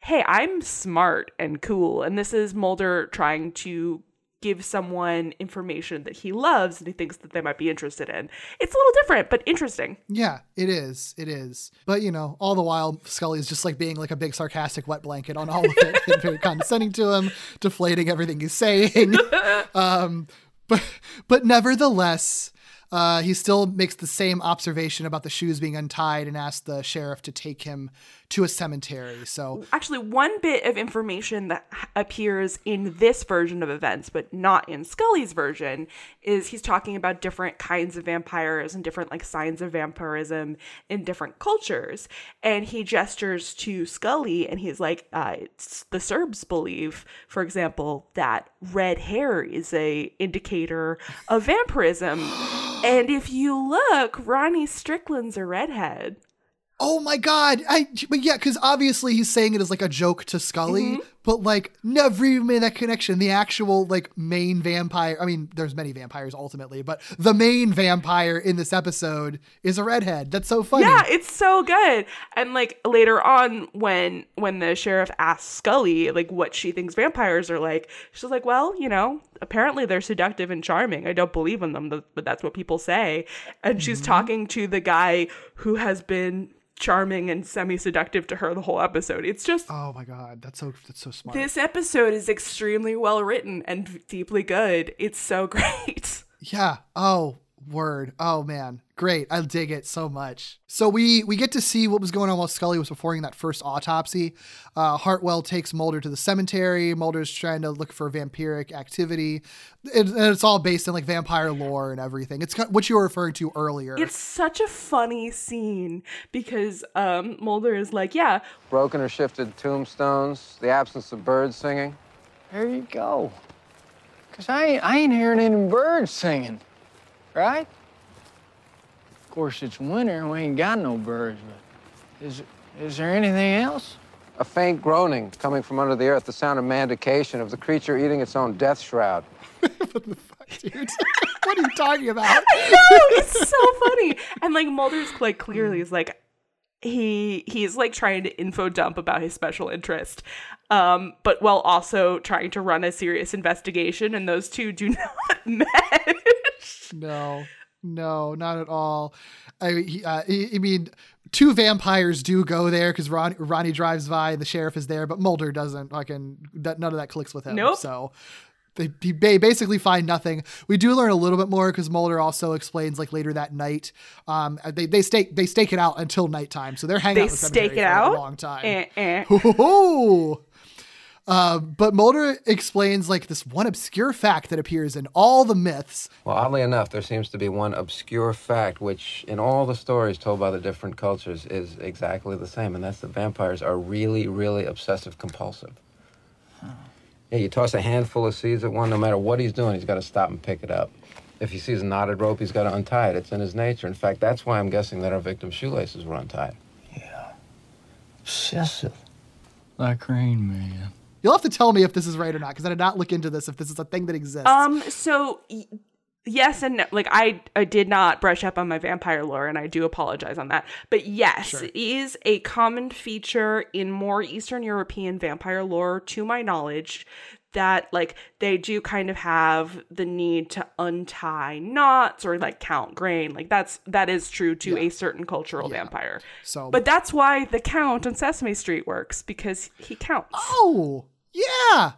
"Hey, I'm smart and cool," and this is Mulder trying to give someone information that he loves and he thinks that they might be interested in. It's a little different, but interesting. Yeah, it is. It is. But you know, all the while Scully is just like being like a big sarcastic wet blanket on all of it and very condescending to him, deflating everything he's saying. um, but but nevertheless, uh, he still makes the same observation about the shoes being untied and asks the sheriff to take him to a cemetery. So, actually, one bit of information that appears in this version of events, but not in Scully's version, is he's talking about different kinds of vampires and different like signs of vampirism in different cultures. And he gestures to Scully and he's like, uh, the Serbs believe, for example, that red hair is a indicator of vampirism. and if you look, Ronnie Strickland's a redhead. Oh my god! I but yeah, because obviously he's saying it as like a joke to Scully, mm-hmm. but like never even made that connection. The actual like main vampire. I mean, there's many vampires ultimately, but the main vampire in this episode is a redhead. That's so funny. Yeah, it's so good. And like later on, when when the sheriff asks Scully like what she thinks vampires are like, she's like, well, you know, apparently they're seductive and charming. I don't believe in them, but that's what people say. And she's mm-hmm. talking to the guy who has been charming and semi-seductive to her the whole episode. It's just Oh my god, that's so that's so smart. This episode is extremely well written and deeply good. It's so great. Yeah. Oh, word. Oh man great. I dig it so much. So we we get to see what was going on while Scully was performing that first autopsy. Uh, Hartwell takes Mulder to the cemetery. Mulder's trying to look for vampiric activity, it, and it's all based in like vampire lore and everything. It's what you were referring to earlier. It's such a funny scene because um, Mulder is like, "Yeah, broken or shifted tombstones, the absence of birds singing." There you go. Cause I ain't, I ain't hearing any birds singing, right? Of course, it's winter and we ain't got no birds, but is, is there anything else? A faint groaning coming from under the earth, the sound of mandication of the creature eating its own death shroud. what the fuck, dude? what are you talking about? I know, it's so funny. And like Mulder's like clearly is like he he's like trying to info dump about his special interest um but while also trying to run a serious investigation and those two do not match no no, not at all. I, uh, I mean, two vampires do go there because Ron, Ronnie drives by, the sheriff is there, but Mulder doesn't. Fucking none of that clicks with him. Nope. So they, they basically find nothing. We do learn a little bit more because Mulder also explains like later that night. Um, they they stake they stake it out until nighttime, so they're hanging they out. They stake it out a long time. Eh, eh. Uh, but Mulder explains like this one obscure fact that appears in all the myths. Well, oddly enough, there seems to be one obscure fact which, in all the stories told by the different cultures, is exactly the same, and that's that vampires are really, really obsessive compulsive. Yeah, you toss a handful of seeds at one, no matter what he's doing, he's got to stop and pick it up. If he sees a knotted rope, he's got to untie it. It's in his nature. In fact, that's why I'm guessing that our victim's shoelaces were untied. Yeah. Obsessive. Like Rain Man. You'll have to tell me if this is right or not because I did not look into this. If this is a thing that exists. Um. So. Y- yes and no. Like I, I did not brush up on my vampire lore, and I do apologize on that. But yes, sure. it is a common feature in more Eastern European vampire lore, to my knowledge, that like they do kind of have the need to untie knots or like count grain. Like that's that is true to yeah. a certain cultural yeah. vampire. So But that's why the count on Sesame Street works because he counts. Oh, yeah.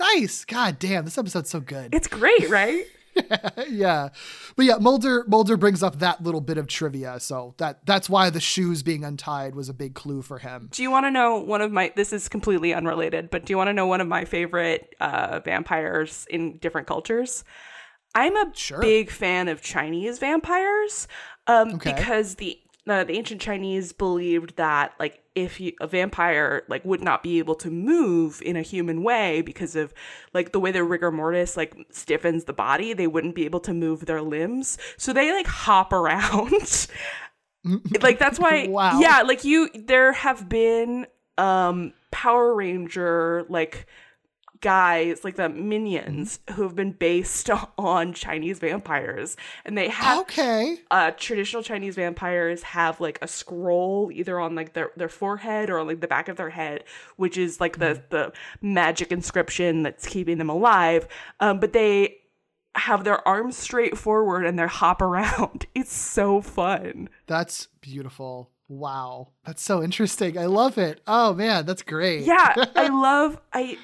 Nice. God damn, this episode's so good. It's great, right? yeah, but yeah, Mulder Mulder brings up that little bit of trivia, so that that's why the shoes being untied was a big clue for him. Do you want to know one of my? This is completely unrelated, but do you want to know one of my favorite uh, vampires in different cultures? I'm a sure. big fan of Chinese vampires um, okay. because the uh, the ancient Chinese believed that like if you, a vampire like would not be able to move in a human way because of like the way their rigor mortis like stiffens the body, they wouldn't be able to move their limbs. So they like hop around. like that's why wow. yeah, like you there have been um Power Ranger like guys like the minions who have been based on Chinese vampires. And they have okay. uh traditional Chinese vampires have like a scroll either on like their their forehead or on like the back of their head which is like the mm-hmm. the magic inscription that's keeping them alive. Um but they have their arms straight forward and they hop around. It's so fun. That's beautiful. Wow. That's so interesting. I love it. Oh man. That's great. Yeah. I love i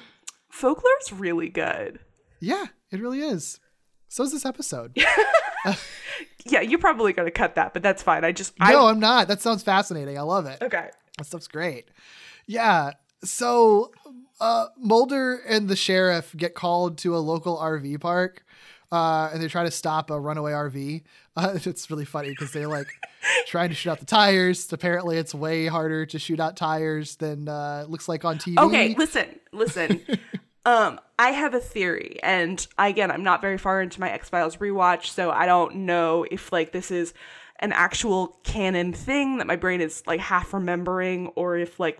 folklore's really good. Yeah, it really is. So is this episode. yeah, you're probably going to cut that, but that's fine. I just No, I... I'm not. That sounds fascinating. I love it. Okay. That stuff's great. Yeah. So uh, Mulder and the sheriff get called to a local RV park. Uh, and they try to stop a runaway RV. Uh, it's really funny because they're like trying to shoot out the tires. Apparently, it's way harder to shoot out tires than uh, looks like on TV. Okay, listen, listen. Um, I have a theory, and again, I'm not very far into my X Files rewatch, so I don't know if like this is an actual canon thing that my brain is like half remembering, or if like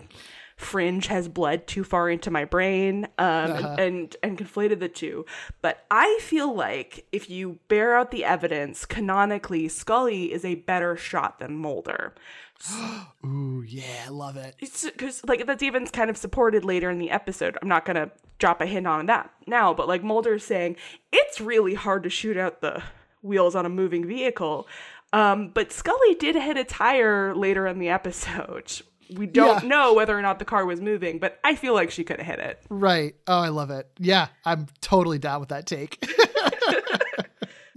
Fringe has bled too far into my brain um, uh-huh. and, and and conflated the two. But I feel like if you bear out the evidence, canonically, Scully is a better shot than Mulder. Ooh, yeah, I love it. It's because like that's even kind of supported later in the episode. I'm not gonna drop a hint on that now, but like Mulder's saying, it's really hard to shoot out the wheels on a moving vehicle. Um, but Scully did hit a tire later in the episode. We don't yeah. know whether or not the car was moving, but I feel like she could have hit it. Right. Oh, I love it. Yeah, I'm totally down with that take.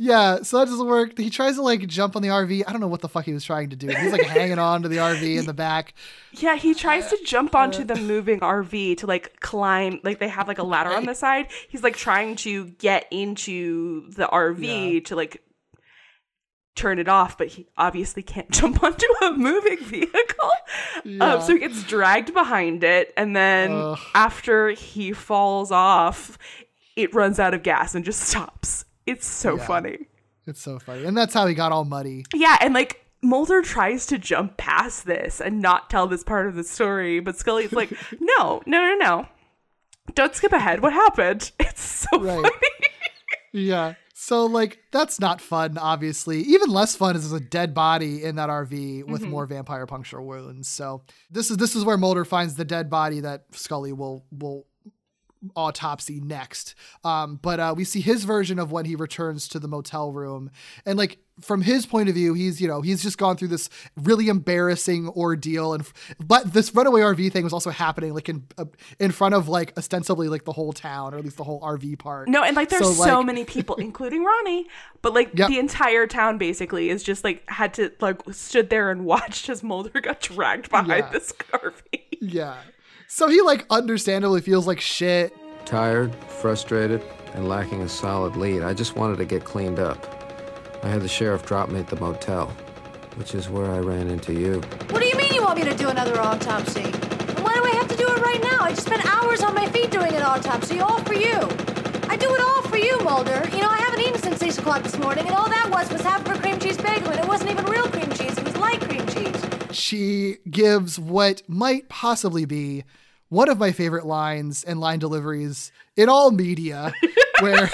Yeah, so that doesn't work. He tries to like jump on the RV. I don't know what the fuck he was trying to do. He's like hanging on to the RV in the back. Yeah, he tries to jump onto the moving RV to like climb. Like they have like a ladder on the side. He's like trying to get into the RV yeah. to like turn it off, but he obviously can't jump onto a moving vehicle. Yeah. Um, so he gets dragged behind it, and then Ugh. after he falls off, it runs out of gas and just stops. It's so yeah. funny. It's so funny. And that's how he got all muddy. Yeah, and like Mulder tries to jump past this and not tell this part of the story, but Scully's like, no, no, no, no. Don't skip ahead. What happened? It's so right. funny. yeah. So like that's not fun, obviously. Even less fun is there's a dead body in that RV with mm-hmm. more vampire puncture wounds. So this is this is where Mulder finds the dead body that Scully will will autopsy next. Um, but uh, we see his version of when he returns to the motel room, and like from his point of view, he's you know he's just gone through this really embarrassing ordeal, and but this runaway RV thing was also happening like in uh, in front of like ostensibly like the whole town or at least the whole RV park. No, and like there's so, so many people, including Ronnie, but like yep. the entire town basically is just like had to like stood there and watched as Mulder got dragged behind yeah. this RV. Yeah. So he like understandably feels like shit. Tired, frustrated, and lacking a solid lead. I just wanted to get cleaned up. I had the sheriff drop me at the motel, which is where I ran into you. What do you mean you want me to do another autopsy? And why do I have to do it right now? I just spent hours on my feet doing an autopsy, all for you. I do it all for you, Mulder. You know, I haven't eaten since 6 o'clock this morning, and all that was was half of a cream cheese bagel, and it wasn't even real cream cheese. It was light cream cheese she gives what might possibly be one of my favorite lines and line deliveries in all media, where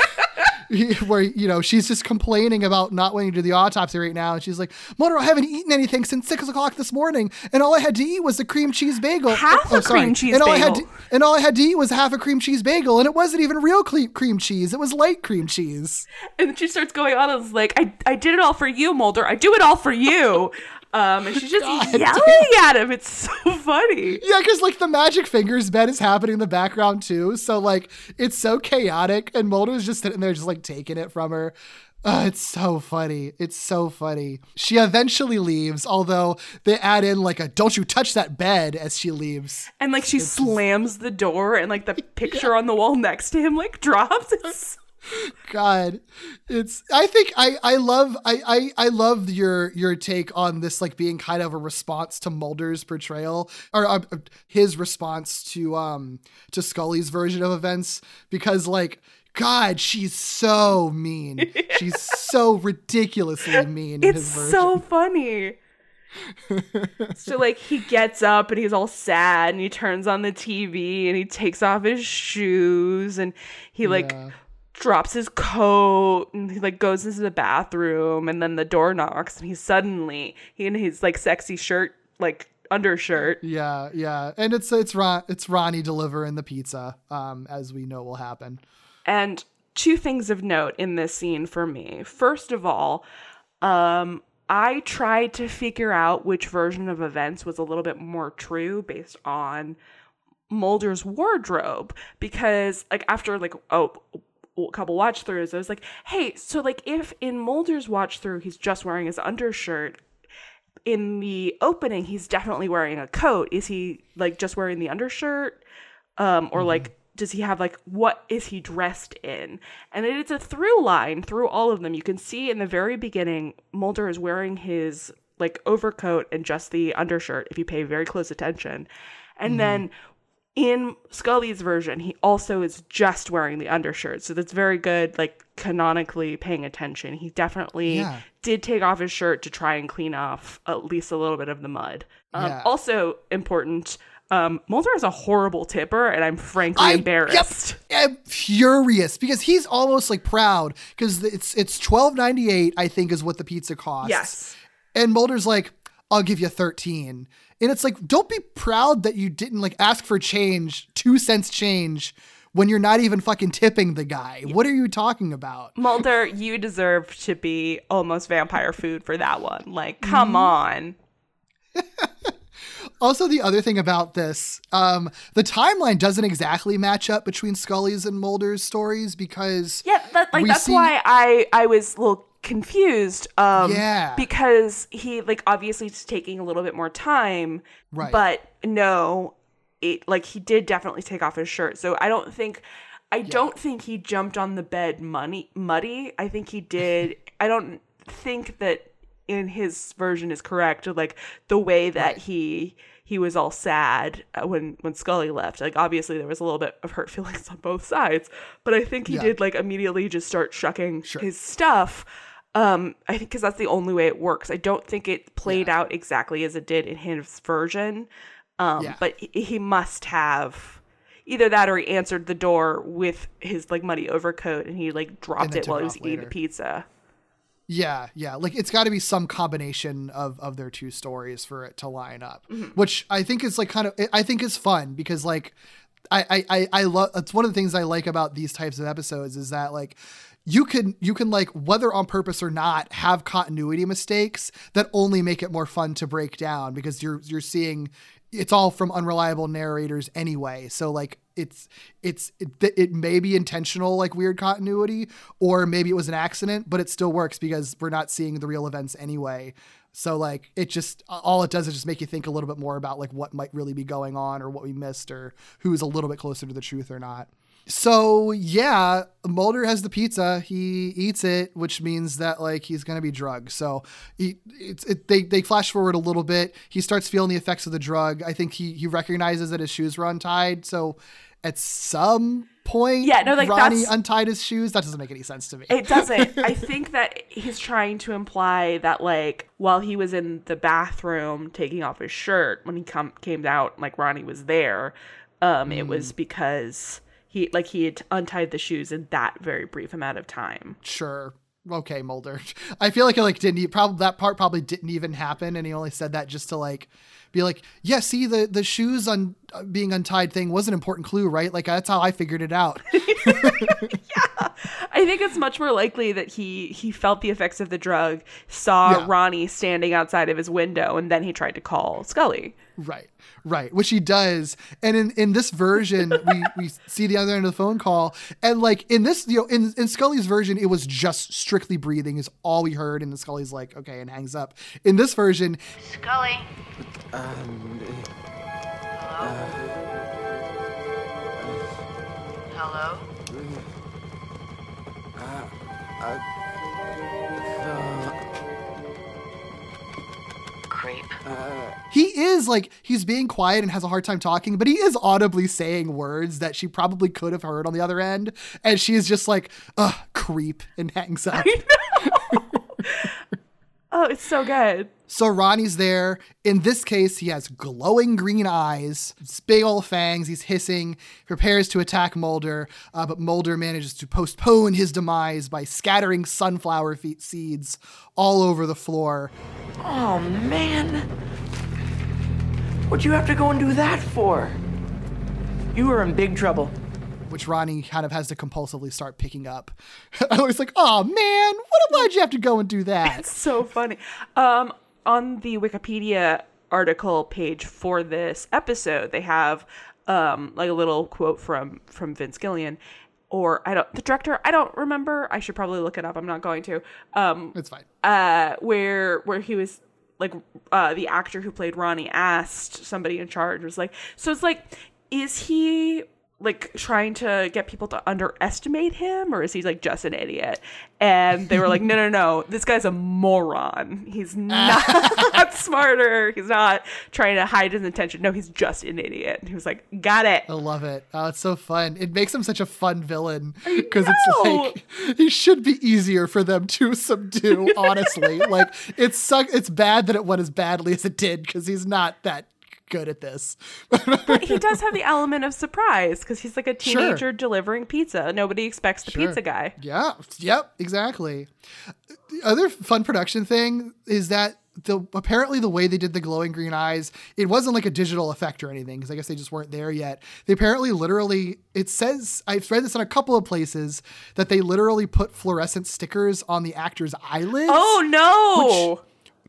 where you know she's just complaining about not wanting to do the autopsy right now, and she's like, "Mulder, I haven't eaten anything since six o'clock this morning, and all I had to eat was a cream cheese bagel. Half oh, a oh, sorry. cream cheese and all bagel. I had to, and all I had to eat was half a cream cheese bagel, and it wasn't even real cream cheese; it was light cream cheese. And she starts going on and is like, I, I did it all for you, Mulder. I do it all for you. Um, and she's just God yelling at him. It's so funny. Yeah, because like the magic fingers bed is happening in the background too, so like it's so chaotic, and Mulder's just sitting there, just like taking it from her. Uh, it's so funny. It's so funny. She eventually leaves, although they add in like a "Don't you touch that bed" as she leaves. And like she slams the door and like the picture on the wall next to him like drops. It's God, it's. I think I I love I I I love your your take on this like being kind of a response to Mulder's portrayal or uh, his response to um to Scully's version of events because like. God, she's so mean. She's so ridiculously mean. in it's so funny. so like he gets up and he's all sad and he turns on the TV and he takes off his shoes and he like Yeah. Drops his coat and he like goes into the bathroom and then the door knocks and he's suddenly he in his like sexy shirt like undershirt Yeah, yeah, and it's it's Ron it's Ronnie delivering the pizza, um, as we know will happen. And two things of note in this scene for me. First of all, um, I tried to figure out which version of events was a little bit more true based on Mulder's wardrobe because, like, after like oh, couple watch throughs, I was like, hey, so like if in Mulder's watch through he's just wearing his undershirt. In the opening, he's definitely wearing a coat. Is he like just wearing the undershirt? Um, or like does he have like what is he dressed in and it's a through line through all of them you can see in the very beginning mulder is wearing his like overcoat and just the undershirt if you pay very close attention and then in scully's version he also is just wearing the undershirt so that's very good like canonically paying attention he definitely Yeah. did take off his shirt to try and clean off at least a little bit of the mud um, Yeah. also important um, Mulder is a horrible tipper, and I'm frankly I- embarrassed. I'm furious because he's almost like proud because it's it's twelve ninety eight I think is what the pizza costs. Yes. and Mulder's like, I'll give you thirteen, and it's like, don't be proud that you didn't like ask for change, two cents change, when you're not even fucking tipping the guy. What are you talking about? Mulder, you deserve to be almost vampire food for that one. Like, come Mm-hmm. on. Also, the other thing about this, um, the timeline doesn't exactly match up between Scully's and Mulder's stories because Yeah, that, like that's see- why I I was a little confused. Um, Yeah. because he like obviously is taking a little bit more time, Right. But no, it like he did definitely take off his shirt. So I don't think. I don't think he jumped on the bed money muddy. I think he did. I don't think that in his version is correct. Like the way that he he was all sad uh, when when Scully left. Like obviously there was a little bit of hurt feelings on both sides, but I think he Yeah. did like immediately just start shucking his stuff. Um, I think because that's the only way it works. I don't think it played out exactly as it did in his version. Um, Yeah. but he, he must have either that or he answered the door with his like muddy overcoat and he like dropped it while he was off eating the pizza. Yeah, yeah. Like it's got to be some combination of of their two stories for it to line up, Mm-hmm. which I think is like kind of I think is fun because like I I I, I love it's one of the things I like about these types of episodes is that like you can you can like whether on purpose or not have continuity mistakes that only make it more fun to break down because you're you're seeing it's all from unreliable narrators anyway. So like it's it's it, it may be intentional like weird continuity or maybe it was an accident but it still works because we're not seeing the real events anyway. So like it just all it does is just make you think a little bit more about like what might really be going on or what we missed or who's a little bit closer to the truth or not so yeah, Mulder has the pizza. He eats it, which means that like he's gonna be drugged. So he, it's it, they they flash forward a little bit. He starts feeling the effects of the drug. I think he he recognizes that his shoes were untied. So at some point, Yeah, no, like, Ronnie untied his shoes. That doesn't make any sense to me. It doesn't. I think that he's trying to imply that like while he was in the bathroom taking off his shirt when he come came out like Ronnie was there, um, it was Mm. because he like he had untied the shoes in that very brief amount of time. Sure. Okay, Mulder. I feel like it like didn't probably that part probably didn't even happen, and he only said that just to like be like, yeah, see the the shoes on uh, being untied thing was an important clue, right? Like that's how I figured it out. yeah, I think it's much more likely that he he felt the effects of the drug, saw yeah. Ronnie standing outside of his window, and then he tried to call Scully. Right, right, which he does. And in, in this version, we, we see the other end of the phone call. And like in this, you know, in, in Scully's version, it was just strictly breathing is all we heard. And the Scully's like, okay, and hangs up. In this version, Scully. Um, Hello? Hello? Uh, uh, Creep. uh, he is like he's being quiet and has a hard time talking, but he is audibly saying words that she probably could have heard on the other end, and she is just like, "Ugh, creep," and hangs up. oh, it's so good. So Ronnie's there. In this case, he has glowing green eyes, big old fangs. He's hissing, prepares to attack Mulder, uh, but Mulder manages to postpone his demise by scattering sunflower seeds all over the floor. Oh man, What'd you have to go and do that for? You were in big trouble. Which Ronnie kind of has to compulsively start picking up. I was like, oh man, what why'd you have to go and do that? It's so funny. Um, on the Wikipedia article page for this episode, they have um like a little quote from from Vince Gilligan, or I don't the director I don't remember I should probably look it up I'm not going to um it's fine uh where where he was like uh, the actor who played Ronnie asked somebody in charge was like, so it's like, is he like trying to get people to underestimate him or is he like just an idiot? And they were like no no no this guy's a moron. He's not smarter. He's not trying to hide his intention. No he's just an idiot. And he was like got it. I love it. Oh it's so fun. It makes him such a fun villain because it's like he should be easier for them to subdue honestly. Like it's suck it's bad that it went as badly as it did because he's not that good at this. but he does have the element of surprise because he's like a teenager sure. delivering pizza. Nobody expects the sure. pizza guy. Yeah. Yep. Exactly. The other fun production thing is that the apparently the way they did the glowing green eyes, it wasn't like a digital effect or anything because I guess they just weren't there yet. They apparently literally it says I've read this in a couple of places that they literally put fluorescent stickers on the actor's eyelids. Oh no.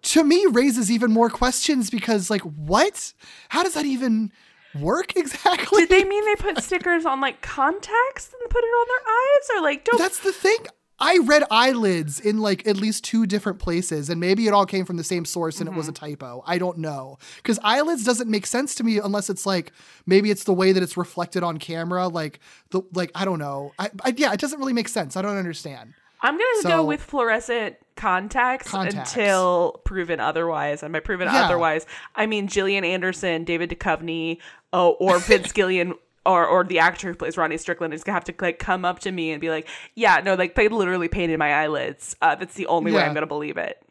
To me raises even more questions because like what? How does that even work exactly? Did they mean they put stickers on like contacts and put it on their eyes or like don't That's the thing. I read eyelids in like at least two different places, and maybe it all came from the same source and mm-hmm. it was a mm-hmm. typo. I don't know. Because eyelids doesn't make sense to me unless it's like maybe it's the way that it's reflected on camera. Like the like I don't know. I, I yeah, it doesn't really make sense. I don't understand. I'm gonna so, go with fluorescent contacts, contacts, until proven otherwise. And by proven yeah. otherwise, I mean Gillian Anderson, David Duchovny, oh, or Vince Gilligan. Or, or the actor who plays Ronnie Strickland is gonna have to like come up to me and be like, yeah, no, like they literally painted my eyelids. Uh, that's the only yeah. way I'm gonna believe it.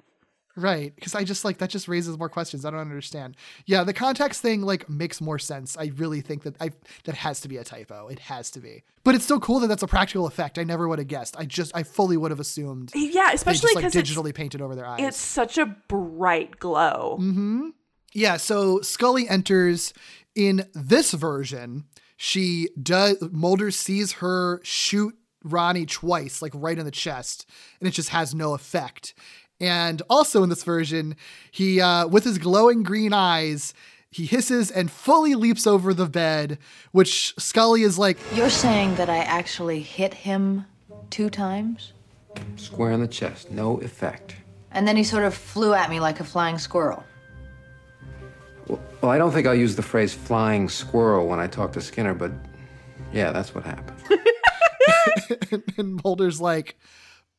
Right, because I just like that just raises more questions. I don't understand. Yeah, the context thing like makes more sense. I really think that I that has to be a typo. It has to be. But it's still cool that that's a practical effect. I never would have guessed. I just I fully would have assumed. Yeah, especially because like, digitally painted over their eyes. It's such a bright glow. Mm-hmm. Yeah. So Scully enters in this version. She does. Mulder sees her shoot Ronnie twice, like right in the chest, and it just has no effect. And also in this version, he, uh, with his glowing green eyes, he hisses and fully leaps over the bed, which Scully is like, You're saying that I actually hit him two times? Square in the chest, no effect. And then he sort of flew at me like a flying squirrel. Well, well I don't think I'll use the phrase flying squirrel when I talk to Skinner, but yeah, that's what happened. and Mulder's like,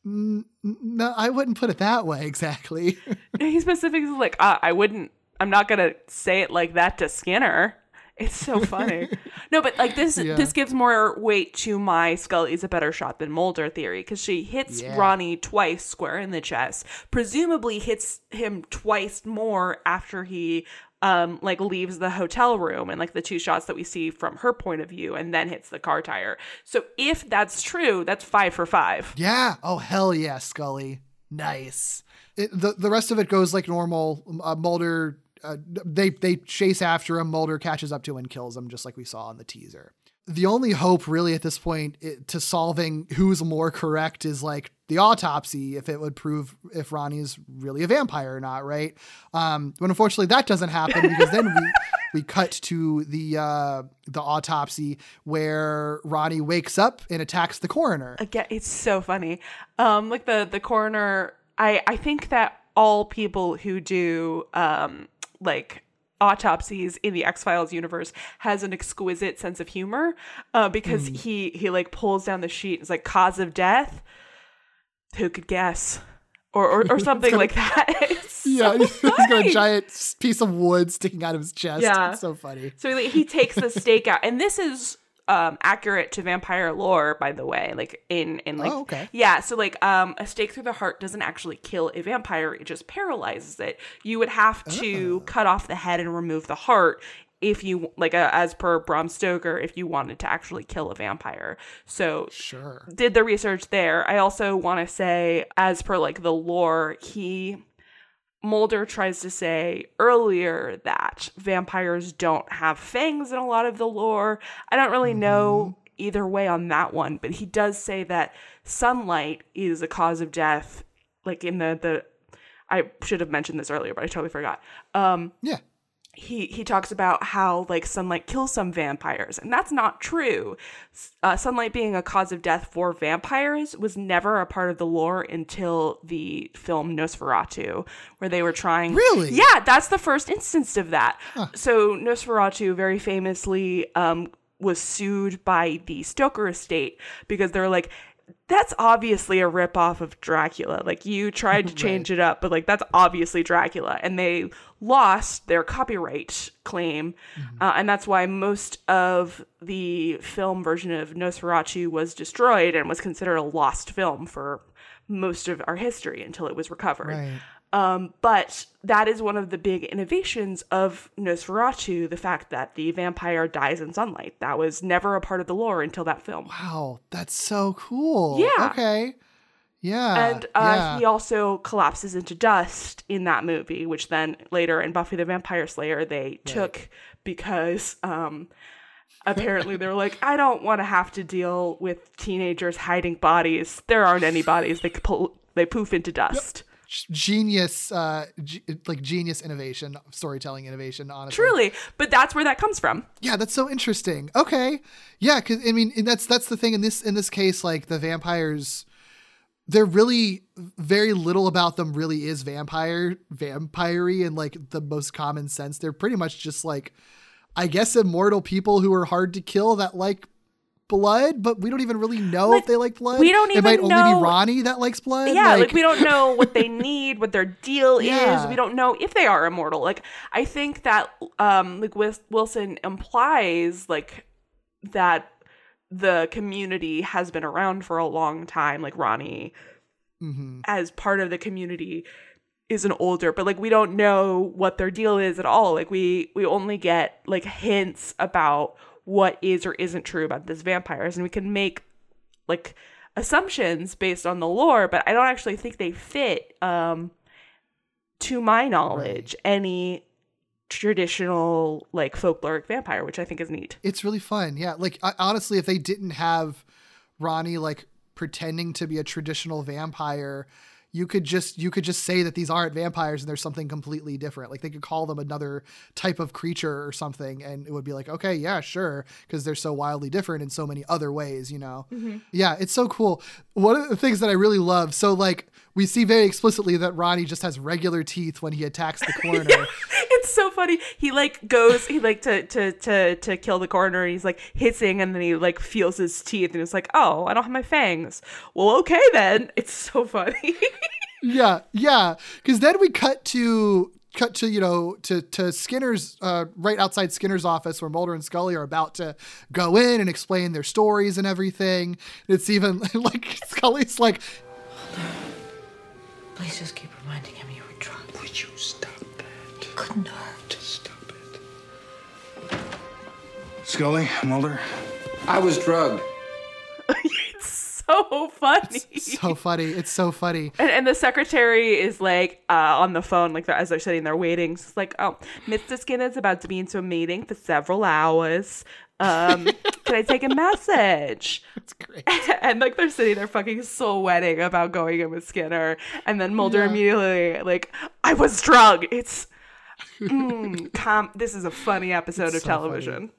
no, I wouldn't put it that way exactly. he specifically like, uh, I wouldn't. I'm not gonna say it like that to Skinner. It's so funny. no, but like this, yeah. this gives more weight to my Scully's a better shot than Mulder theory because she hits yeah. Ronnie twice square in the chest. Presumably hits him twice more after he um, like leaves the hotel room and like the two shots that we see from her point of view and then hits the car tire. So if that's true, that's five for five. Yeah. Oh hell yeah, Scully. Nice. It, the the rest of it goes like normal. Uh, Mulder uh, they they chase after him. Mulder catches up to him and kills him, just like we saw in the teaser. The only hope, really, at this point, it, to solving who's more correct is like the autopsy, if it would prove if Ronnie's really a vampire or not, right? Um, but unfortunately, that doesn't happen because then we we cut to the uh, the autopsy where Ronnie wakes up and attacks the coroner. Again, it's so funny. Um, like the the coroner, I I think that all people who do um like autopsies in the X Files universe has an exquisite sense of humor uh, because mm. he he like pulls down the sheet. It's like cause of death. Who could guess? Or, or, or something gonna, like that. So yeah, he's got a giant piece of wood sticking out of his chest. Yeah, it's so funny. So like, he takes the stake out, and this is um accurate to vampire lore by the way like in in like oh, okay. yeah so like um a stake through the heart doesn't actually kill a vampire it just paralyzes it you would have to oh. cut off the head and remove the heart if you like uh, as per Bram Stoker if you wanted to actually kill a vampire. So sure. Did the research there. I also want to say as per like the lore, he Mulder tries to say earlier that vampires don't have fangs in a lot of the lore. I don't really mm-hmm. know either way on that one, but he does say that sunlight is a cause of death. Like in the the, I should have mentioned this earlier, but I totally forgot. Um, yeah he he talks about how like sunlight kills some vampires and that's not true. Uh, sunlight being a cause of death for vampires was never a part of the lore until the film nosferatu where they were trying really? Yeah that's the first instance of that. Huh. so nosferatu very famously um, was sued by the stoker estate because they're like that's obviously a ripoff of Dracula. Like you tried to change right. it up, but like that's obviously Dracula, and they lost their copyright claim, mm-hmm. uh, and that's why most of the film version of Nosferatu was destroyed and was considered a lost film for most of our history until it was recovered. Right. Um, but that is one of the big innovations of Nosferatu, the fact that the vampire dies in sunlight. That was never a part of the lore until that film. Wow, that's so cool. Yeah. Okay. Yeah. And uh, yeah. he also collapses into dust in that movie, which then later in Buffy the Vampire Slayer they right. took because um, apparently they were like, I don't want to have to deal with teenagers hiding bodies. There aren't any bodies. They pull, they poof into dust. Yep genius uh g- like genius innovation storytelling innovation honestly. Truly but that's where that comes from. Yeah that's so interesting. Okay. Yeah because i mean that's that's the thing in this in this case like the vampires they're really very little about them really is vampire vampire in like the most common sense. They're pretty much just like i guess immortal people who are hard to kill that like blood, but we don't even really know like, if they like blood. We don't even It might know, only be Ronnie that likes blood. Yeah, like, like we don't know what they need, what their deal yeah. is. We don't know if they are immortal. Like I think that um like Wilson implies like that the community has been around for a long time, like Ronnie mm-hmm. as part of the community is an older but like we don't know what their deal is at all like we we only get like hints about what is or isn't true about this vampires. And we can make like assumptions based on the lore but i don't actually think they fit um to my knowledge right. any traditional like folkloric vampire which i think is neat. It's really fun. Yeah like I, honestly if they didn't have ronnie like pretending to be a traditional vampire you could just you could just say that these aren't vampires and there's something completely different. Like they could call them another type of creature or something and it would be like okay yeah sure because they're so wildly different in so many other ways you know? Mm-hmm. yeah it's so cool. One of the things that i really love so like we see very explicitly that ronnie just has regular teeth when he attacks the coroner. yeah, it's so funny he like goes he like to to to to kill the coroner and he's like hissing and then he like feels his teeth and it's like oh i don't have my fangs well okay then it's so funny yeah, yeah. Because then we cut to cut to you know to to Skinner's uh, right outside Skinner's office where Mulder and Scully are about to go in and explain their stories and everything. It's even like Scully's like, please just keep reminding him you were drunk. Would you stop that? Couldn't hurt. Stop it. Scully, Mulder. I was drugged. it's so funny. so funny. It's so funny. And, and the secretary is like uh, on the phone, like as they're sitting there waiting. It's like, oh, Mr. Skinner's about to be into a meeting for several hours. Um, can I take a message? That's great. and like they're sitting there fucking sweating about going in with Skinner, and then Mulder Yeah. immediately like, I was drugged. It's mm, com- this is a funny episode It's of so television. funny.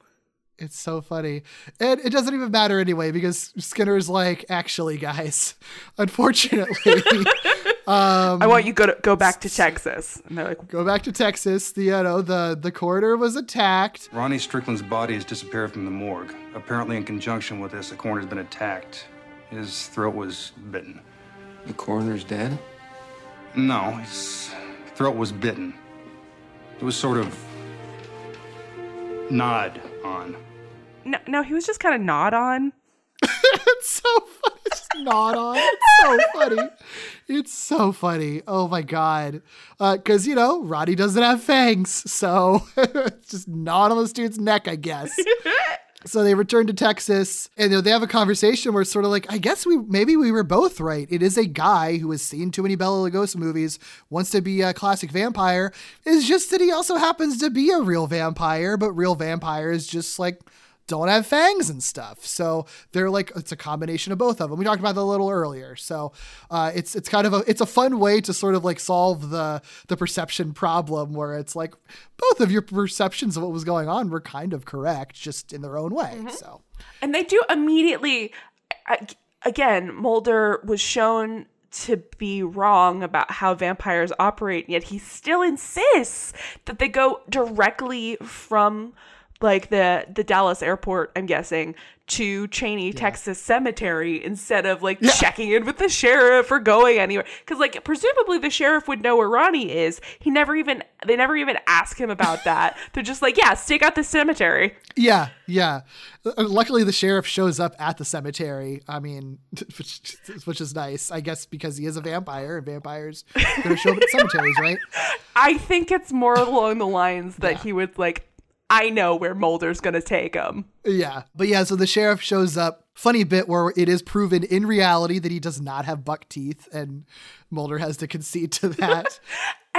It's so funny. And it doesn't even matter anyway because Skinner's like, actually, guys, unfortunately, um, I want you go to go back to Texas. And they're like, go back to Texas. The you know the the coroner was attacked. Ronnie Strickland's body has disappeared from the morgue. Apparently, in conjunction with this, the coroner's been attacked. His throat was bitten. The coroner's dead? No, his throat was bitten. It was sort of nod on. no, no, he was just kind of nod on. it's so funny. It's just not on. It's so funny. It's so funny. Oh my god. Uh, because you know Roddy doesn't have fangs, so it's just nod on this dude's neck, I guess. So they return to Texas and they have a conversation where it's sort of like, I guess we maybe we were both right. It is a guy who has seen too many Bela Lugosi movies, wants to be a classic vampire. It's just that he also happens to be a real vampire, but real vampires just like don't have fangs and stuff. So they're like it's a combination of both of them. We talked about that a little earlier. So uh, it's it's kind of a it's a fun way to sort of like solve the the perception problem where it's like both of your perceptions of what was going on were kind of correct, just in their own way. So And they do immediately. Again, Mulder was shown to be wrong about how vampires operate, yet he still insists that they go directly from like the the Dallas airport, I'm guessing, to Chaney, Texas cemetery instead of like checking in with the sheriff or going anywhere. Because like presumably the sheriff would know where Ronnie is. He never even they never even ask him about that. They're just like, yeah, stake out the cemetery. yeah, yeah. Uh, Luckily, the sheriff shows up at the cemetery. I mean, which, which is nice, I guess, because he is a vampire, and vampires going to show up at cemeteries, right? I think it's more along the lines that he would like, I know where Mulder's gonna take him. Yeah. But yeah, so the sheriff shows up. Funny bit where it is proven in reality that he does not have buck teeth, and Mulder has to concede to that.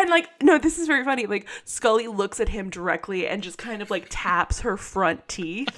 And like, no, this is very funny. Like, Scully looks at him directly and just kind of like taps her front teeth.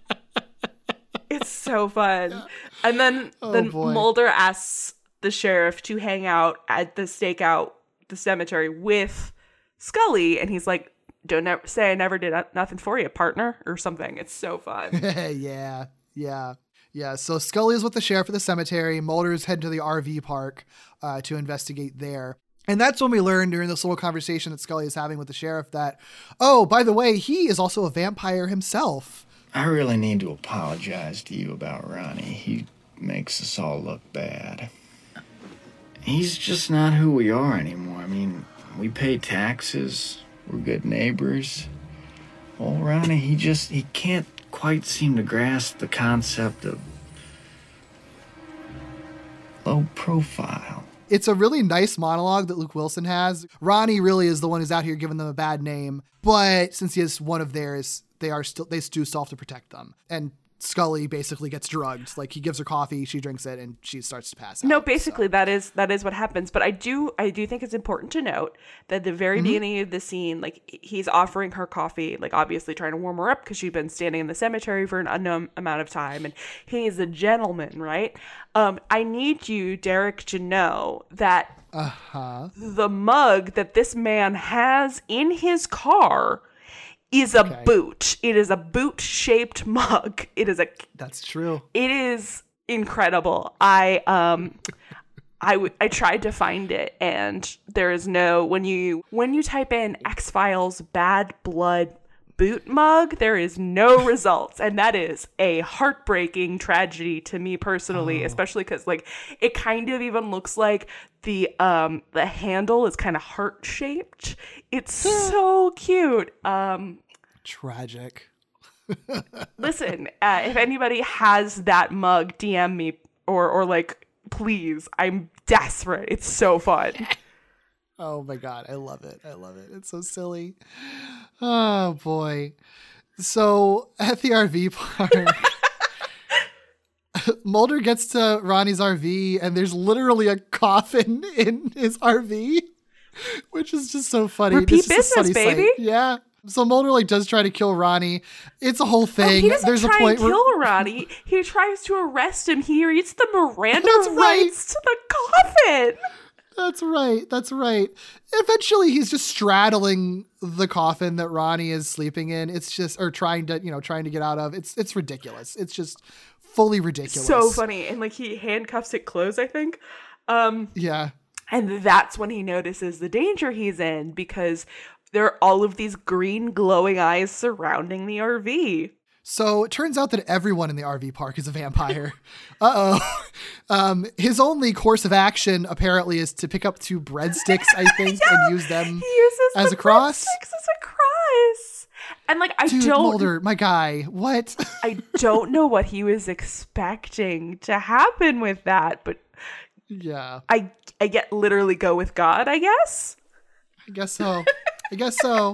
it's so fun. And then Oh, then boy. Mulder asks the sheriff to hang out at the stakeout the cemetery with Scully, and he's like, "Don't never say I never did nothing for you, partner," or something. It's so fun. yeah, yeah, yeah. So Scully is with the sheriff at the cemetery. Mulder's heading to the RV park uh, to investigate there. And that's when we learn during this little conversation that Scully is having with the sheriff that, oh, by the way, he is also a vampire himself. I really need to apologize to you about Ronnie. He makes us all look bad. He's just not who we are anymore. I mean, we pay taxes, we're good neighbors. Well, Ronnie, he just he can't quite seem to grasp the concept of low profile. It's a really nice monologue that Luke Wilson has. Ronnie really is the one who's out here giving them a bad name, but since he is one of theirs, they are still they do still have to protect them. And Scully basically gets drugged. Like he gives her coffee, she drinks it, and she starts to pass out. No, basically that is that is what happens. But I do I do think it's important to note that at the very Mhm. beginning of the scene, like he's offering her coffee, like obviously trying to warm her up because she'd been standing in the cemetery for an unknown amount of time, and he's a gentleman, right? Um, I need you, Derek, to know that Uh huh. the mug that this man has in his car is a boot. It is a boot shaped mug. It is a That's true. it is incredible. I um I w- I tried to find it and there is no when you when you type in X Files bad blood boot mug there is no results and that is a heartbreaking tragedy to me personally especially cuz like it kind of even looks like the um the handle is kind of heart shaped it's so cute um Tragic. Listen, uh, if anybody has that mug, DM me or or like please. I'm desperate. It's so fun. Oh my god, I love it. I love it. It's so silly. Oh boy. So at the RV park, Mulder gets to Ronnie's RV and there's literally a coffin in his RV, which is just so funny. Repeat business, funny baby. sight. Yeah. So Mulder like does try to kill Ronnie. It's a whole Oh, thing. he doesn't there's try a point and where kill Ronnie. He tries to arrest him. He reads the Miranda That's right. rights to the coffin. That's right. That's right. Eventually, he's just straddling the coffin that Ronnie is sleeping in. It's just, or trying to, you know, trying to get out of. It's, it's ridiculous. It's just fully ridiculous. So funny. And like he handcuffs it closed, I think. Um Yeah. and that's when he notices the danger he's in because there are all of these green glowing eyes surrounding the RV. So it turns out that everyone in the RV park is a vampire. uh oh. Um, his only course of action apparently is to pick up two breadsticks, I think, and use them as a cross. breadsticks as a cross. And like I Dude, don't Mulder, my guy, what? I don't know what he was expecting to happen with that, but yeah, I I get literally go with God, I guess. I guess so. I guess so.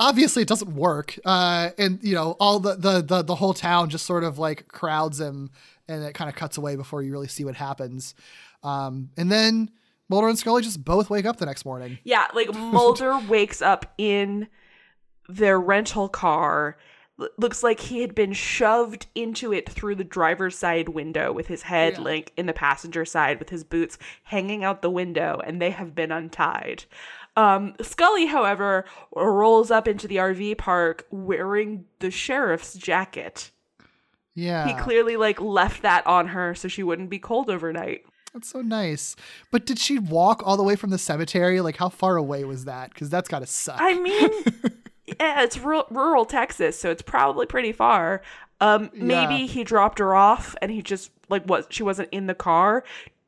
Obviously, it doesn't work, uh, and you know all the, the the the whole town just sort of like crowds him, and it kind of cuts away before you really see what happens. Um, and then Mulder and Scully just both wake up the next morning. Yeah, like Mulder wakes up in their rental car. L- looks like he had been shoved into it through the driver's side window with his head Yeah. like in the passenger side with his boots hanging out the window and they have been untied. Um, Scully, however, rolls up into the RV park wearing the sheriff's jacket. Yeah, He clearly like left that on her so she wouldn't be cold overnight. that's so nice. But did she walk all the way from the cemetery? Like, how far away was that? Because that's got to suck. I mean, yeah, it's rural, rural Texas, so it's probably pretty far. Um, maybe Yeah. he dropped her off and he just like was she wasn't in the car.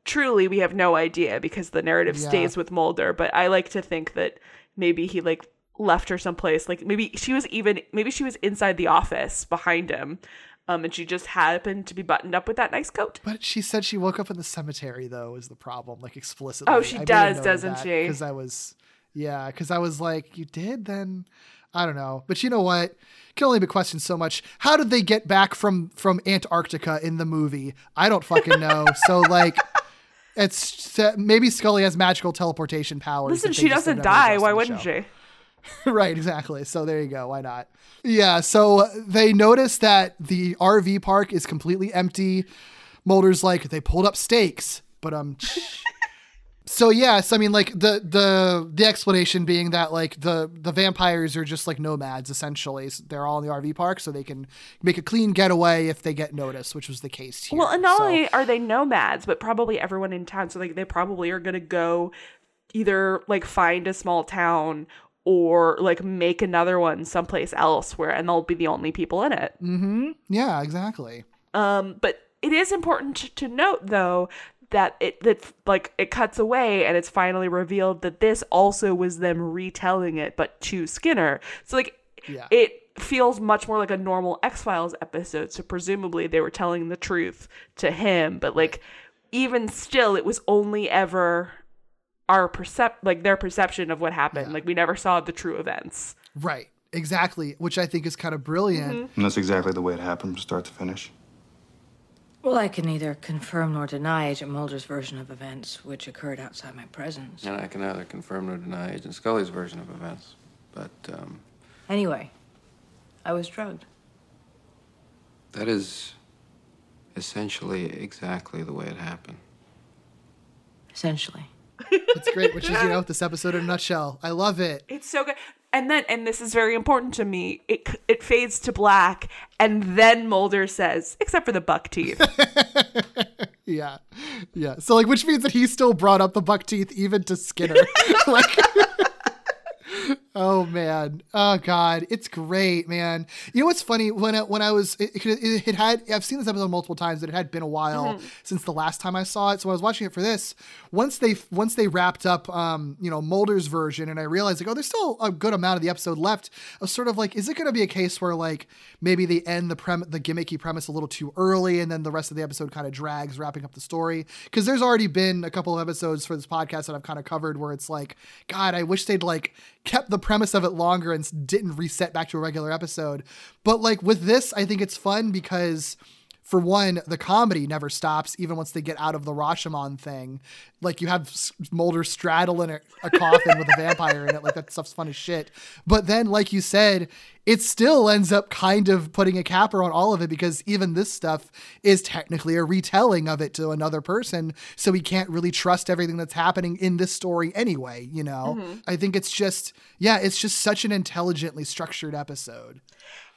Truly, we have no idea because the narrative Yeah. stays with Mulder. But I like to think that maybe he like left her someplace. Like maybe she was even maybe she was inside the office behind him, um, and she just happened to be buttoned up with that nice coat. But she said she woke up in the cemetery, though, is the problem, like explicitly. Oh, she does, doesn't she? Because I was, yeah, because I was like, you did? Then I don't know. But you know what? Can only be questioned so much. How did they get back from from Antarctica in the movie? I don't fucking know. so like, it's maybe Scully has magical teleportation powers. Listen, she doesn't die. Why wouldn't she? right, exactly. So there you go. Why not? Yeah. So they notice that the RV park is completely empty. Mulder's like, they pulled up stakes, but um. so yes, I mean like the the the explanation being that like the the vampires are just like nomads essentially. So they're all in the RV park, so they can make a clean getaway if they get noticed, which was the case here. Well, and not So- only are they nomads, but probably everyone in town. So like they probably are gonna go either like find a small town or like make another one someplace else where and they'll be the only people in it. Mm-hmm. Yeah, exactly. Um, but it is important to, to note though that it that like it cuts away and it's finally revealed that this also was them retelling it but to Skinner. So like Yeah. it feels much more like a normal X-Files episode. So presumably they were telling the truth to him, but like even still it was only ever our percep like their perception of what happened. Like we never saw the true events. Right. Exactly. Which I think is kind of brilliant. Mm-hmm. And that's exactly the way it happened from start to finish. Well, I can neither confirm nor deny Agent Mulder's version of events, which occurred outside my presence. And I can neither confirm nor deny Agent Scully's version of events. But um, Anyway, I was drugged. that is essentially exactly the way it happened. Essentially. It's great, which is, you know, this episode in a nutshell. I love it. It's so good. And then, and this is very important to me. It it fades to black, and then Mulder says, "Except for the buck teeth." Yeah. Yeah. So like which means that he still brought up the buck teeth even to Skinner. like Oh man. Oh god, it's great, man. You know what's funny when I, when I was it, it, it, had I've seen this episode multiple times, but it had been a while mm-hmm. since the last time I saw it. So I was watching it for this. Once they once they wrapped up, um, you know, Mulder's version, and I realized like, oh, there's still a good amount of the episode left. I was sort of like, is it going to be a case where like maybe they end the prem the gimmicky premise a little too early, and then the rest of the episode kind of drags, wrapping up the story? Because there's already been a couple of episodes for this podcast that I've kind of covered where it's like, God, I wish they'd like kept the premise of it longer and didn't reset back to a regular episode. But like with this, I think it's fun because for one, the comedy never stops, even once they get out of the Rashomon thing. Like you have Mulder straddling a, a coffin with a vampire in it. Like that stuff's fun as shit. But then, like you said, it still ends up kind of putting a capper on all of it because even this stuff is technically a retelling of it to another person. So we can't really trust everything that's happening in this story anyway. You know, mm-hmm. I think it's just, yeah, it's just such an intelligently structured episode.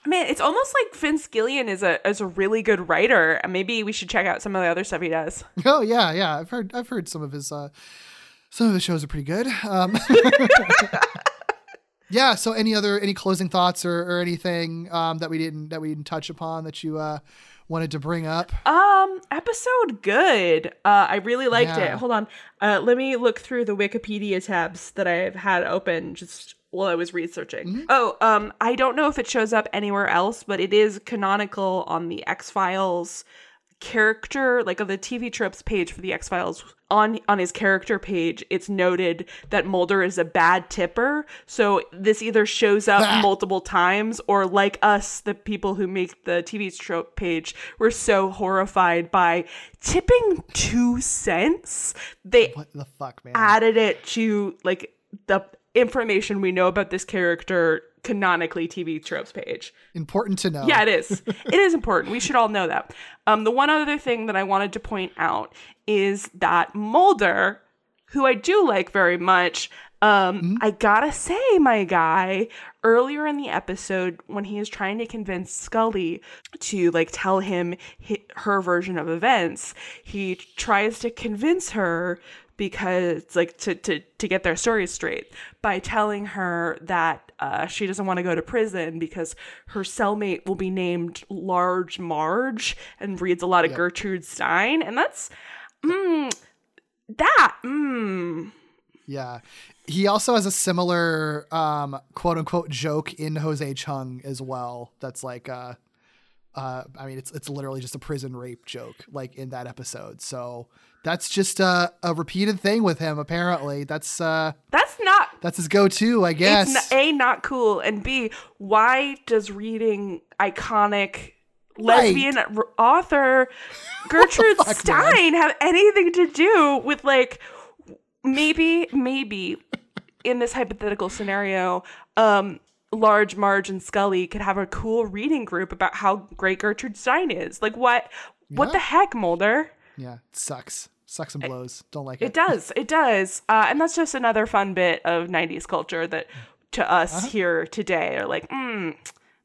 Man, it's almost like Vince Gilligan is a is a really good writer. And Maybe we should check out some of the other stuff he does. Oh yeah, yeah. I've heard I've heard some of his uh some of the shows are pretty good. Um Yeah, so any other any closing thoughts or, or anything um that we didn't that we didn't touch upon that you uh wanted to bring up? Um, episode good. Uh, I really liked yeah. it. Hold on. Uh, let me look through the Wikipedia tabs that I've had open just while I was researching. Mm-hmm. Oh, um, I don't know if it shows up anywhere else, but it is canonical on the X Files character like of the TV tropes page for the X Files on on his character page it's noted that Mulder is a bad tipper so this either shows up multiple times or like us the people who make the TV trope page were so horrified by tipping 2 cents they what the fuck man added it to like the information we know about this character canonically TV tropes page. Important to know. Yeah, it is. it is important. We should all know that. Um, the one other thing that I wanted to point out is that Mulder, who I do like very much, um, mm-hmm. I gotta say, my guy, earlier in the episode, when he is trying to convince Scully to like tell him her version of events, he tries to convince her because like to to to get their stories straight by telling her that uh, she doesn't want to go to prison because her cellmate will be named Large Marge and reads a lot of yep. Gertrude Stein, and that's mm, that. Mm. Yeah. He also has a similar um, quote unquote joke in Jose Chung as well. That's like uh, uh, I mean, it's it's literally just a prison rape joke, like in that episode. So that's just a, a repeated thing with him. Apparently, that's uh, that's not that's his go-to, I guess. It's a not cool, and b why does reading iconic lesbian right. author Gertrude fuck, Stein man? have anything to do with like maybe maybe in this hypothetical scenario, um, large Marge and Scully could have a cool reading group about how great Gertrude Stein is. Like what? Yeah. What the heck, Mulder? Yeah, it sucks. Sucks and blows. Don't like it. It does. It does. Uh, and that's just another fun bit of 90s culture that to us uh-huh. here today are like, mm,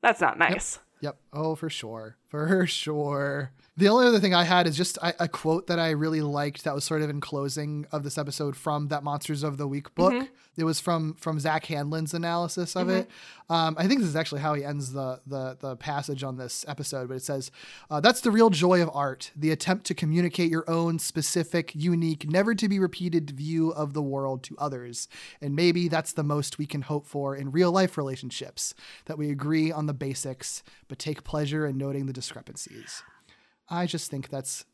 that's not nice. Yep. yep. Oh, for sure. For sure. The only other thing I had is just a, a, quote that I really liked that was sort of in closing of this episode from that Monsters of the Week book. Mm-hmm. It was from from Zack Handlen's analysis of mm-hmm. it. Um, I think this is actually how he ends the the, the passage on this episode, but it says, uh, "That's the real joy of art: the attempt to communicate your own specific, unique, never to be repeated view of the world to others. And maybe that's the most we can hope for in real life relationships: that we agree on the basics, but take pleasure in noting the discrepancies." I just think that's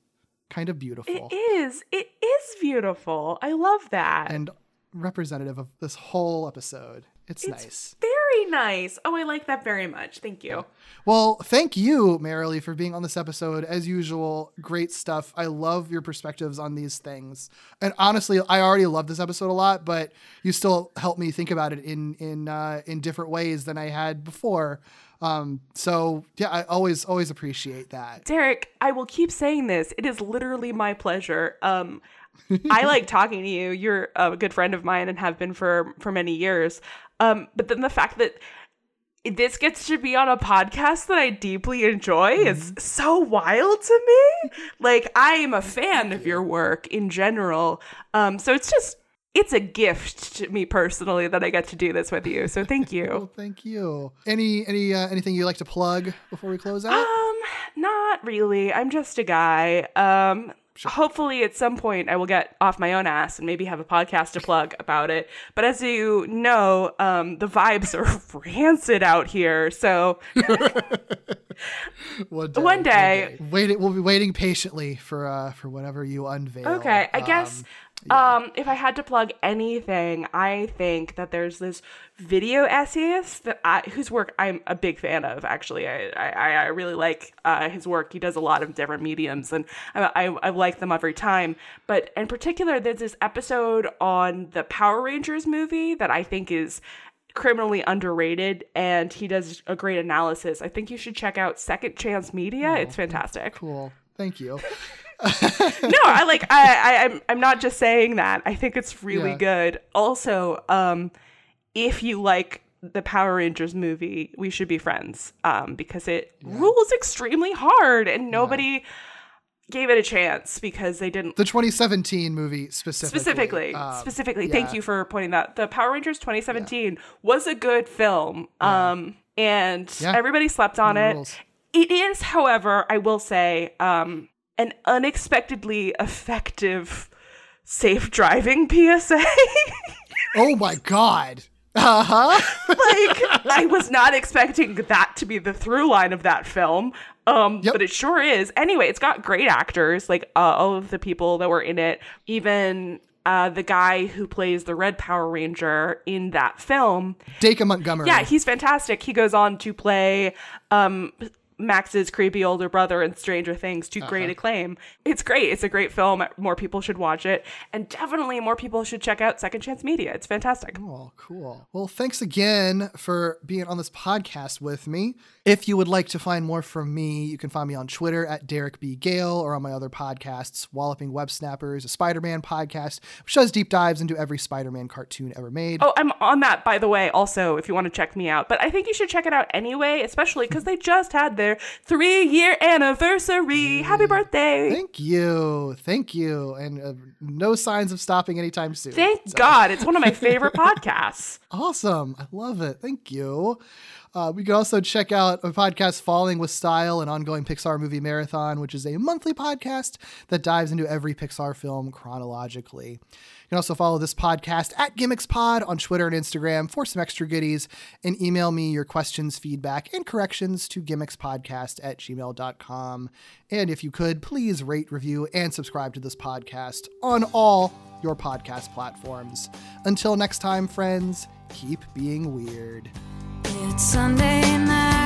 kind of beautiful. It is. It is beautiful. I love that. And representative of this whole episode. It's, it's nice. Very nice. Oh, I like that very much. Thank you. Well, thank you, Merrilee, for being on this episode. As usual, great stuff. I love your perspectives on these things. And honestly, I already love this episode a lot, but you still help me think about it in in uh, in different ways than I had before. Um, so yeah, I always always appreciate that. Derek, I will keep saying this. It is literally my pleasure. Um, I like talking to you. You're a good friend of mine and have been for for many years. Um, but then the fact that this gets to be on a podcast that I deeply enjoy mm-hmm. is so wild to me. Like I am a fan of your work in general. Um, so it's just it's a gift to me personally that I get to do this with you. So thank you. well, thank you. Any any uh, anything you like to plug before we close out? Um, not really. I'm just a guy. Um, Sure. Hopefully, at some point, I will get off my own ass and maybe have a podcast to plug about it. But as you know, um, the vibes are rancid out here. So one day, one day. Wait, we'll be waiting patiently for uh, for whatever you unveil. Okay, I um, guess yeah. Um, if I had to plug anything, I think that there's this video essayist that I, whose work I'm a big fan of. Actually, I I, I really like uh, his work. He does a lot of different mediums, and I, I, I like them every time. But in particular, there's this episode on the Power Rangers movie that I think is criminally underrated and he does a great analysis. I think you should check out Second Chance Media. Oh, it's fantastic. Cool. Thank you. no, I like I, I am I'm, I'm not just saying that. I think it's really yeah. good. Also, um if you like the Power Rangers movie, we should be friends. Um because it yeah. rules extremely hard and nobody yeah. gave it a chance because they didn't The 2017 movie specifically. Specifically. Um, specifically. Thank you for pointing that. The Power Rangers 2017 was a good film. Um and everybody slept on it. Rules. It is, however, I will say, um, an unexpectedly effective safe driving PSA. oh my god. Uh-huh. like I was not expecting that to be the through line of that film. Um, yep. but it sure is. Anyway, it's got great actors, like uh, all of the people that were in it, even uh, the guy who plays the Red Power Ranger in that film, Dacre Montgomery. Yeah, he's fantastic. He goes on to play um, Max's creepy older brother in Stranger Things to uh-huh. great acclaim. It's great. It's a great film. More people should watch it. And definitely more people should check out Second Chance Media. It's fantastic. Cool, cool. Well, thanks again for being on this podcast with me. If you would like to find more from me, you can find me on Twitter at Derek B. Gayle or on my other podcasts, Walloping Web Snappers, a Spider Man podcast, which does deep dives into every Spider Man cartoon ever made. Oh, I'm on that, by the way, also, if you want to check me out. But I think you should check it out anyway, especially because they just had their three year anniversary. Happy birthday. Thank you. Thank you. And uh, no signs of stopping anytime soon. Thank so. God. It's one of my favorite podcasts. Awesome. I love it. Thank you. Uh, we can also check out a podcast, Falling with Style, an ongoing Pixar movie marathon, which is a monthly podcast that dives into every Pixar film chronologically. You can also follow this podcast at GimmicksPod on Twitter and Instagram for some extra goodies, and email me your questions, feedback, and corrections to gimmickspodcast at gmail.com. And if you could, please rate, review, and subscribe to this podcast on all your podcast platforms. Until next time, friends, keep being weird. It's Sunday night.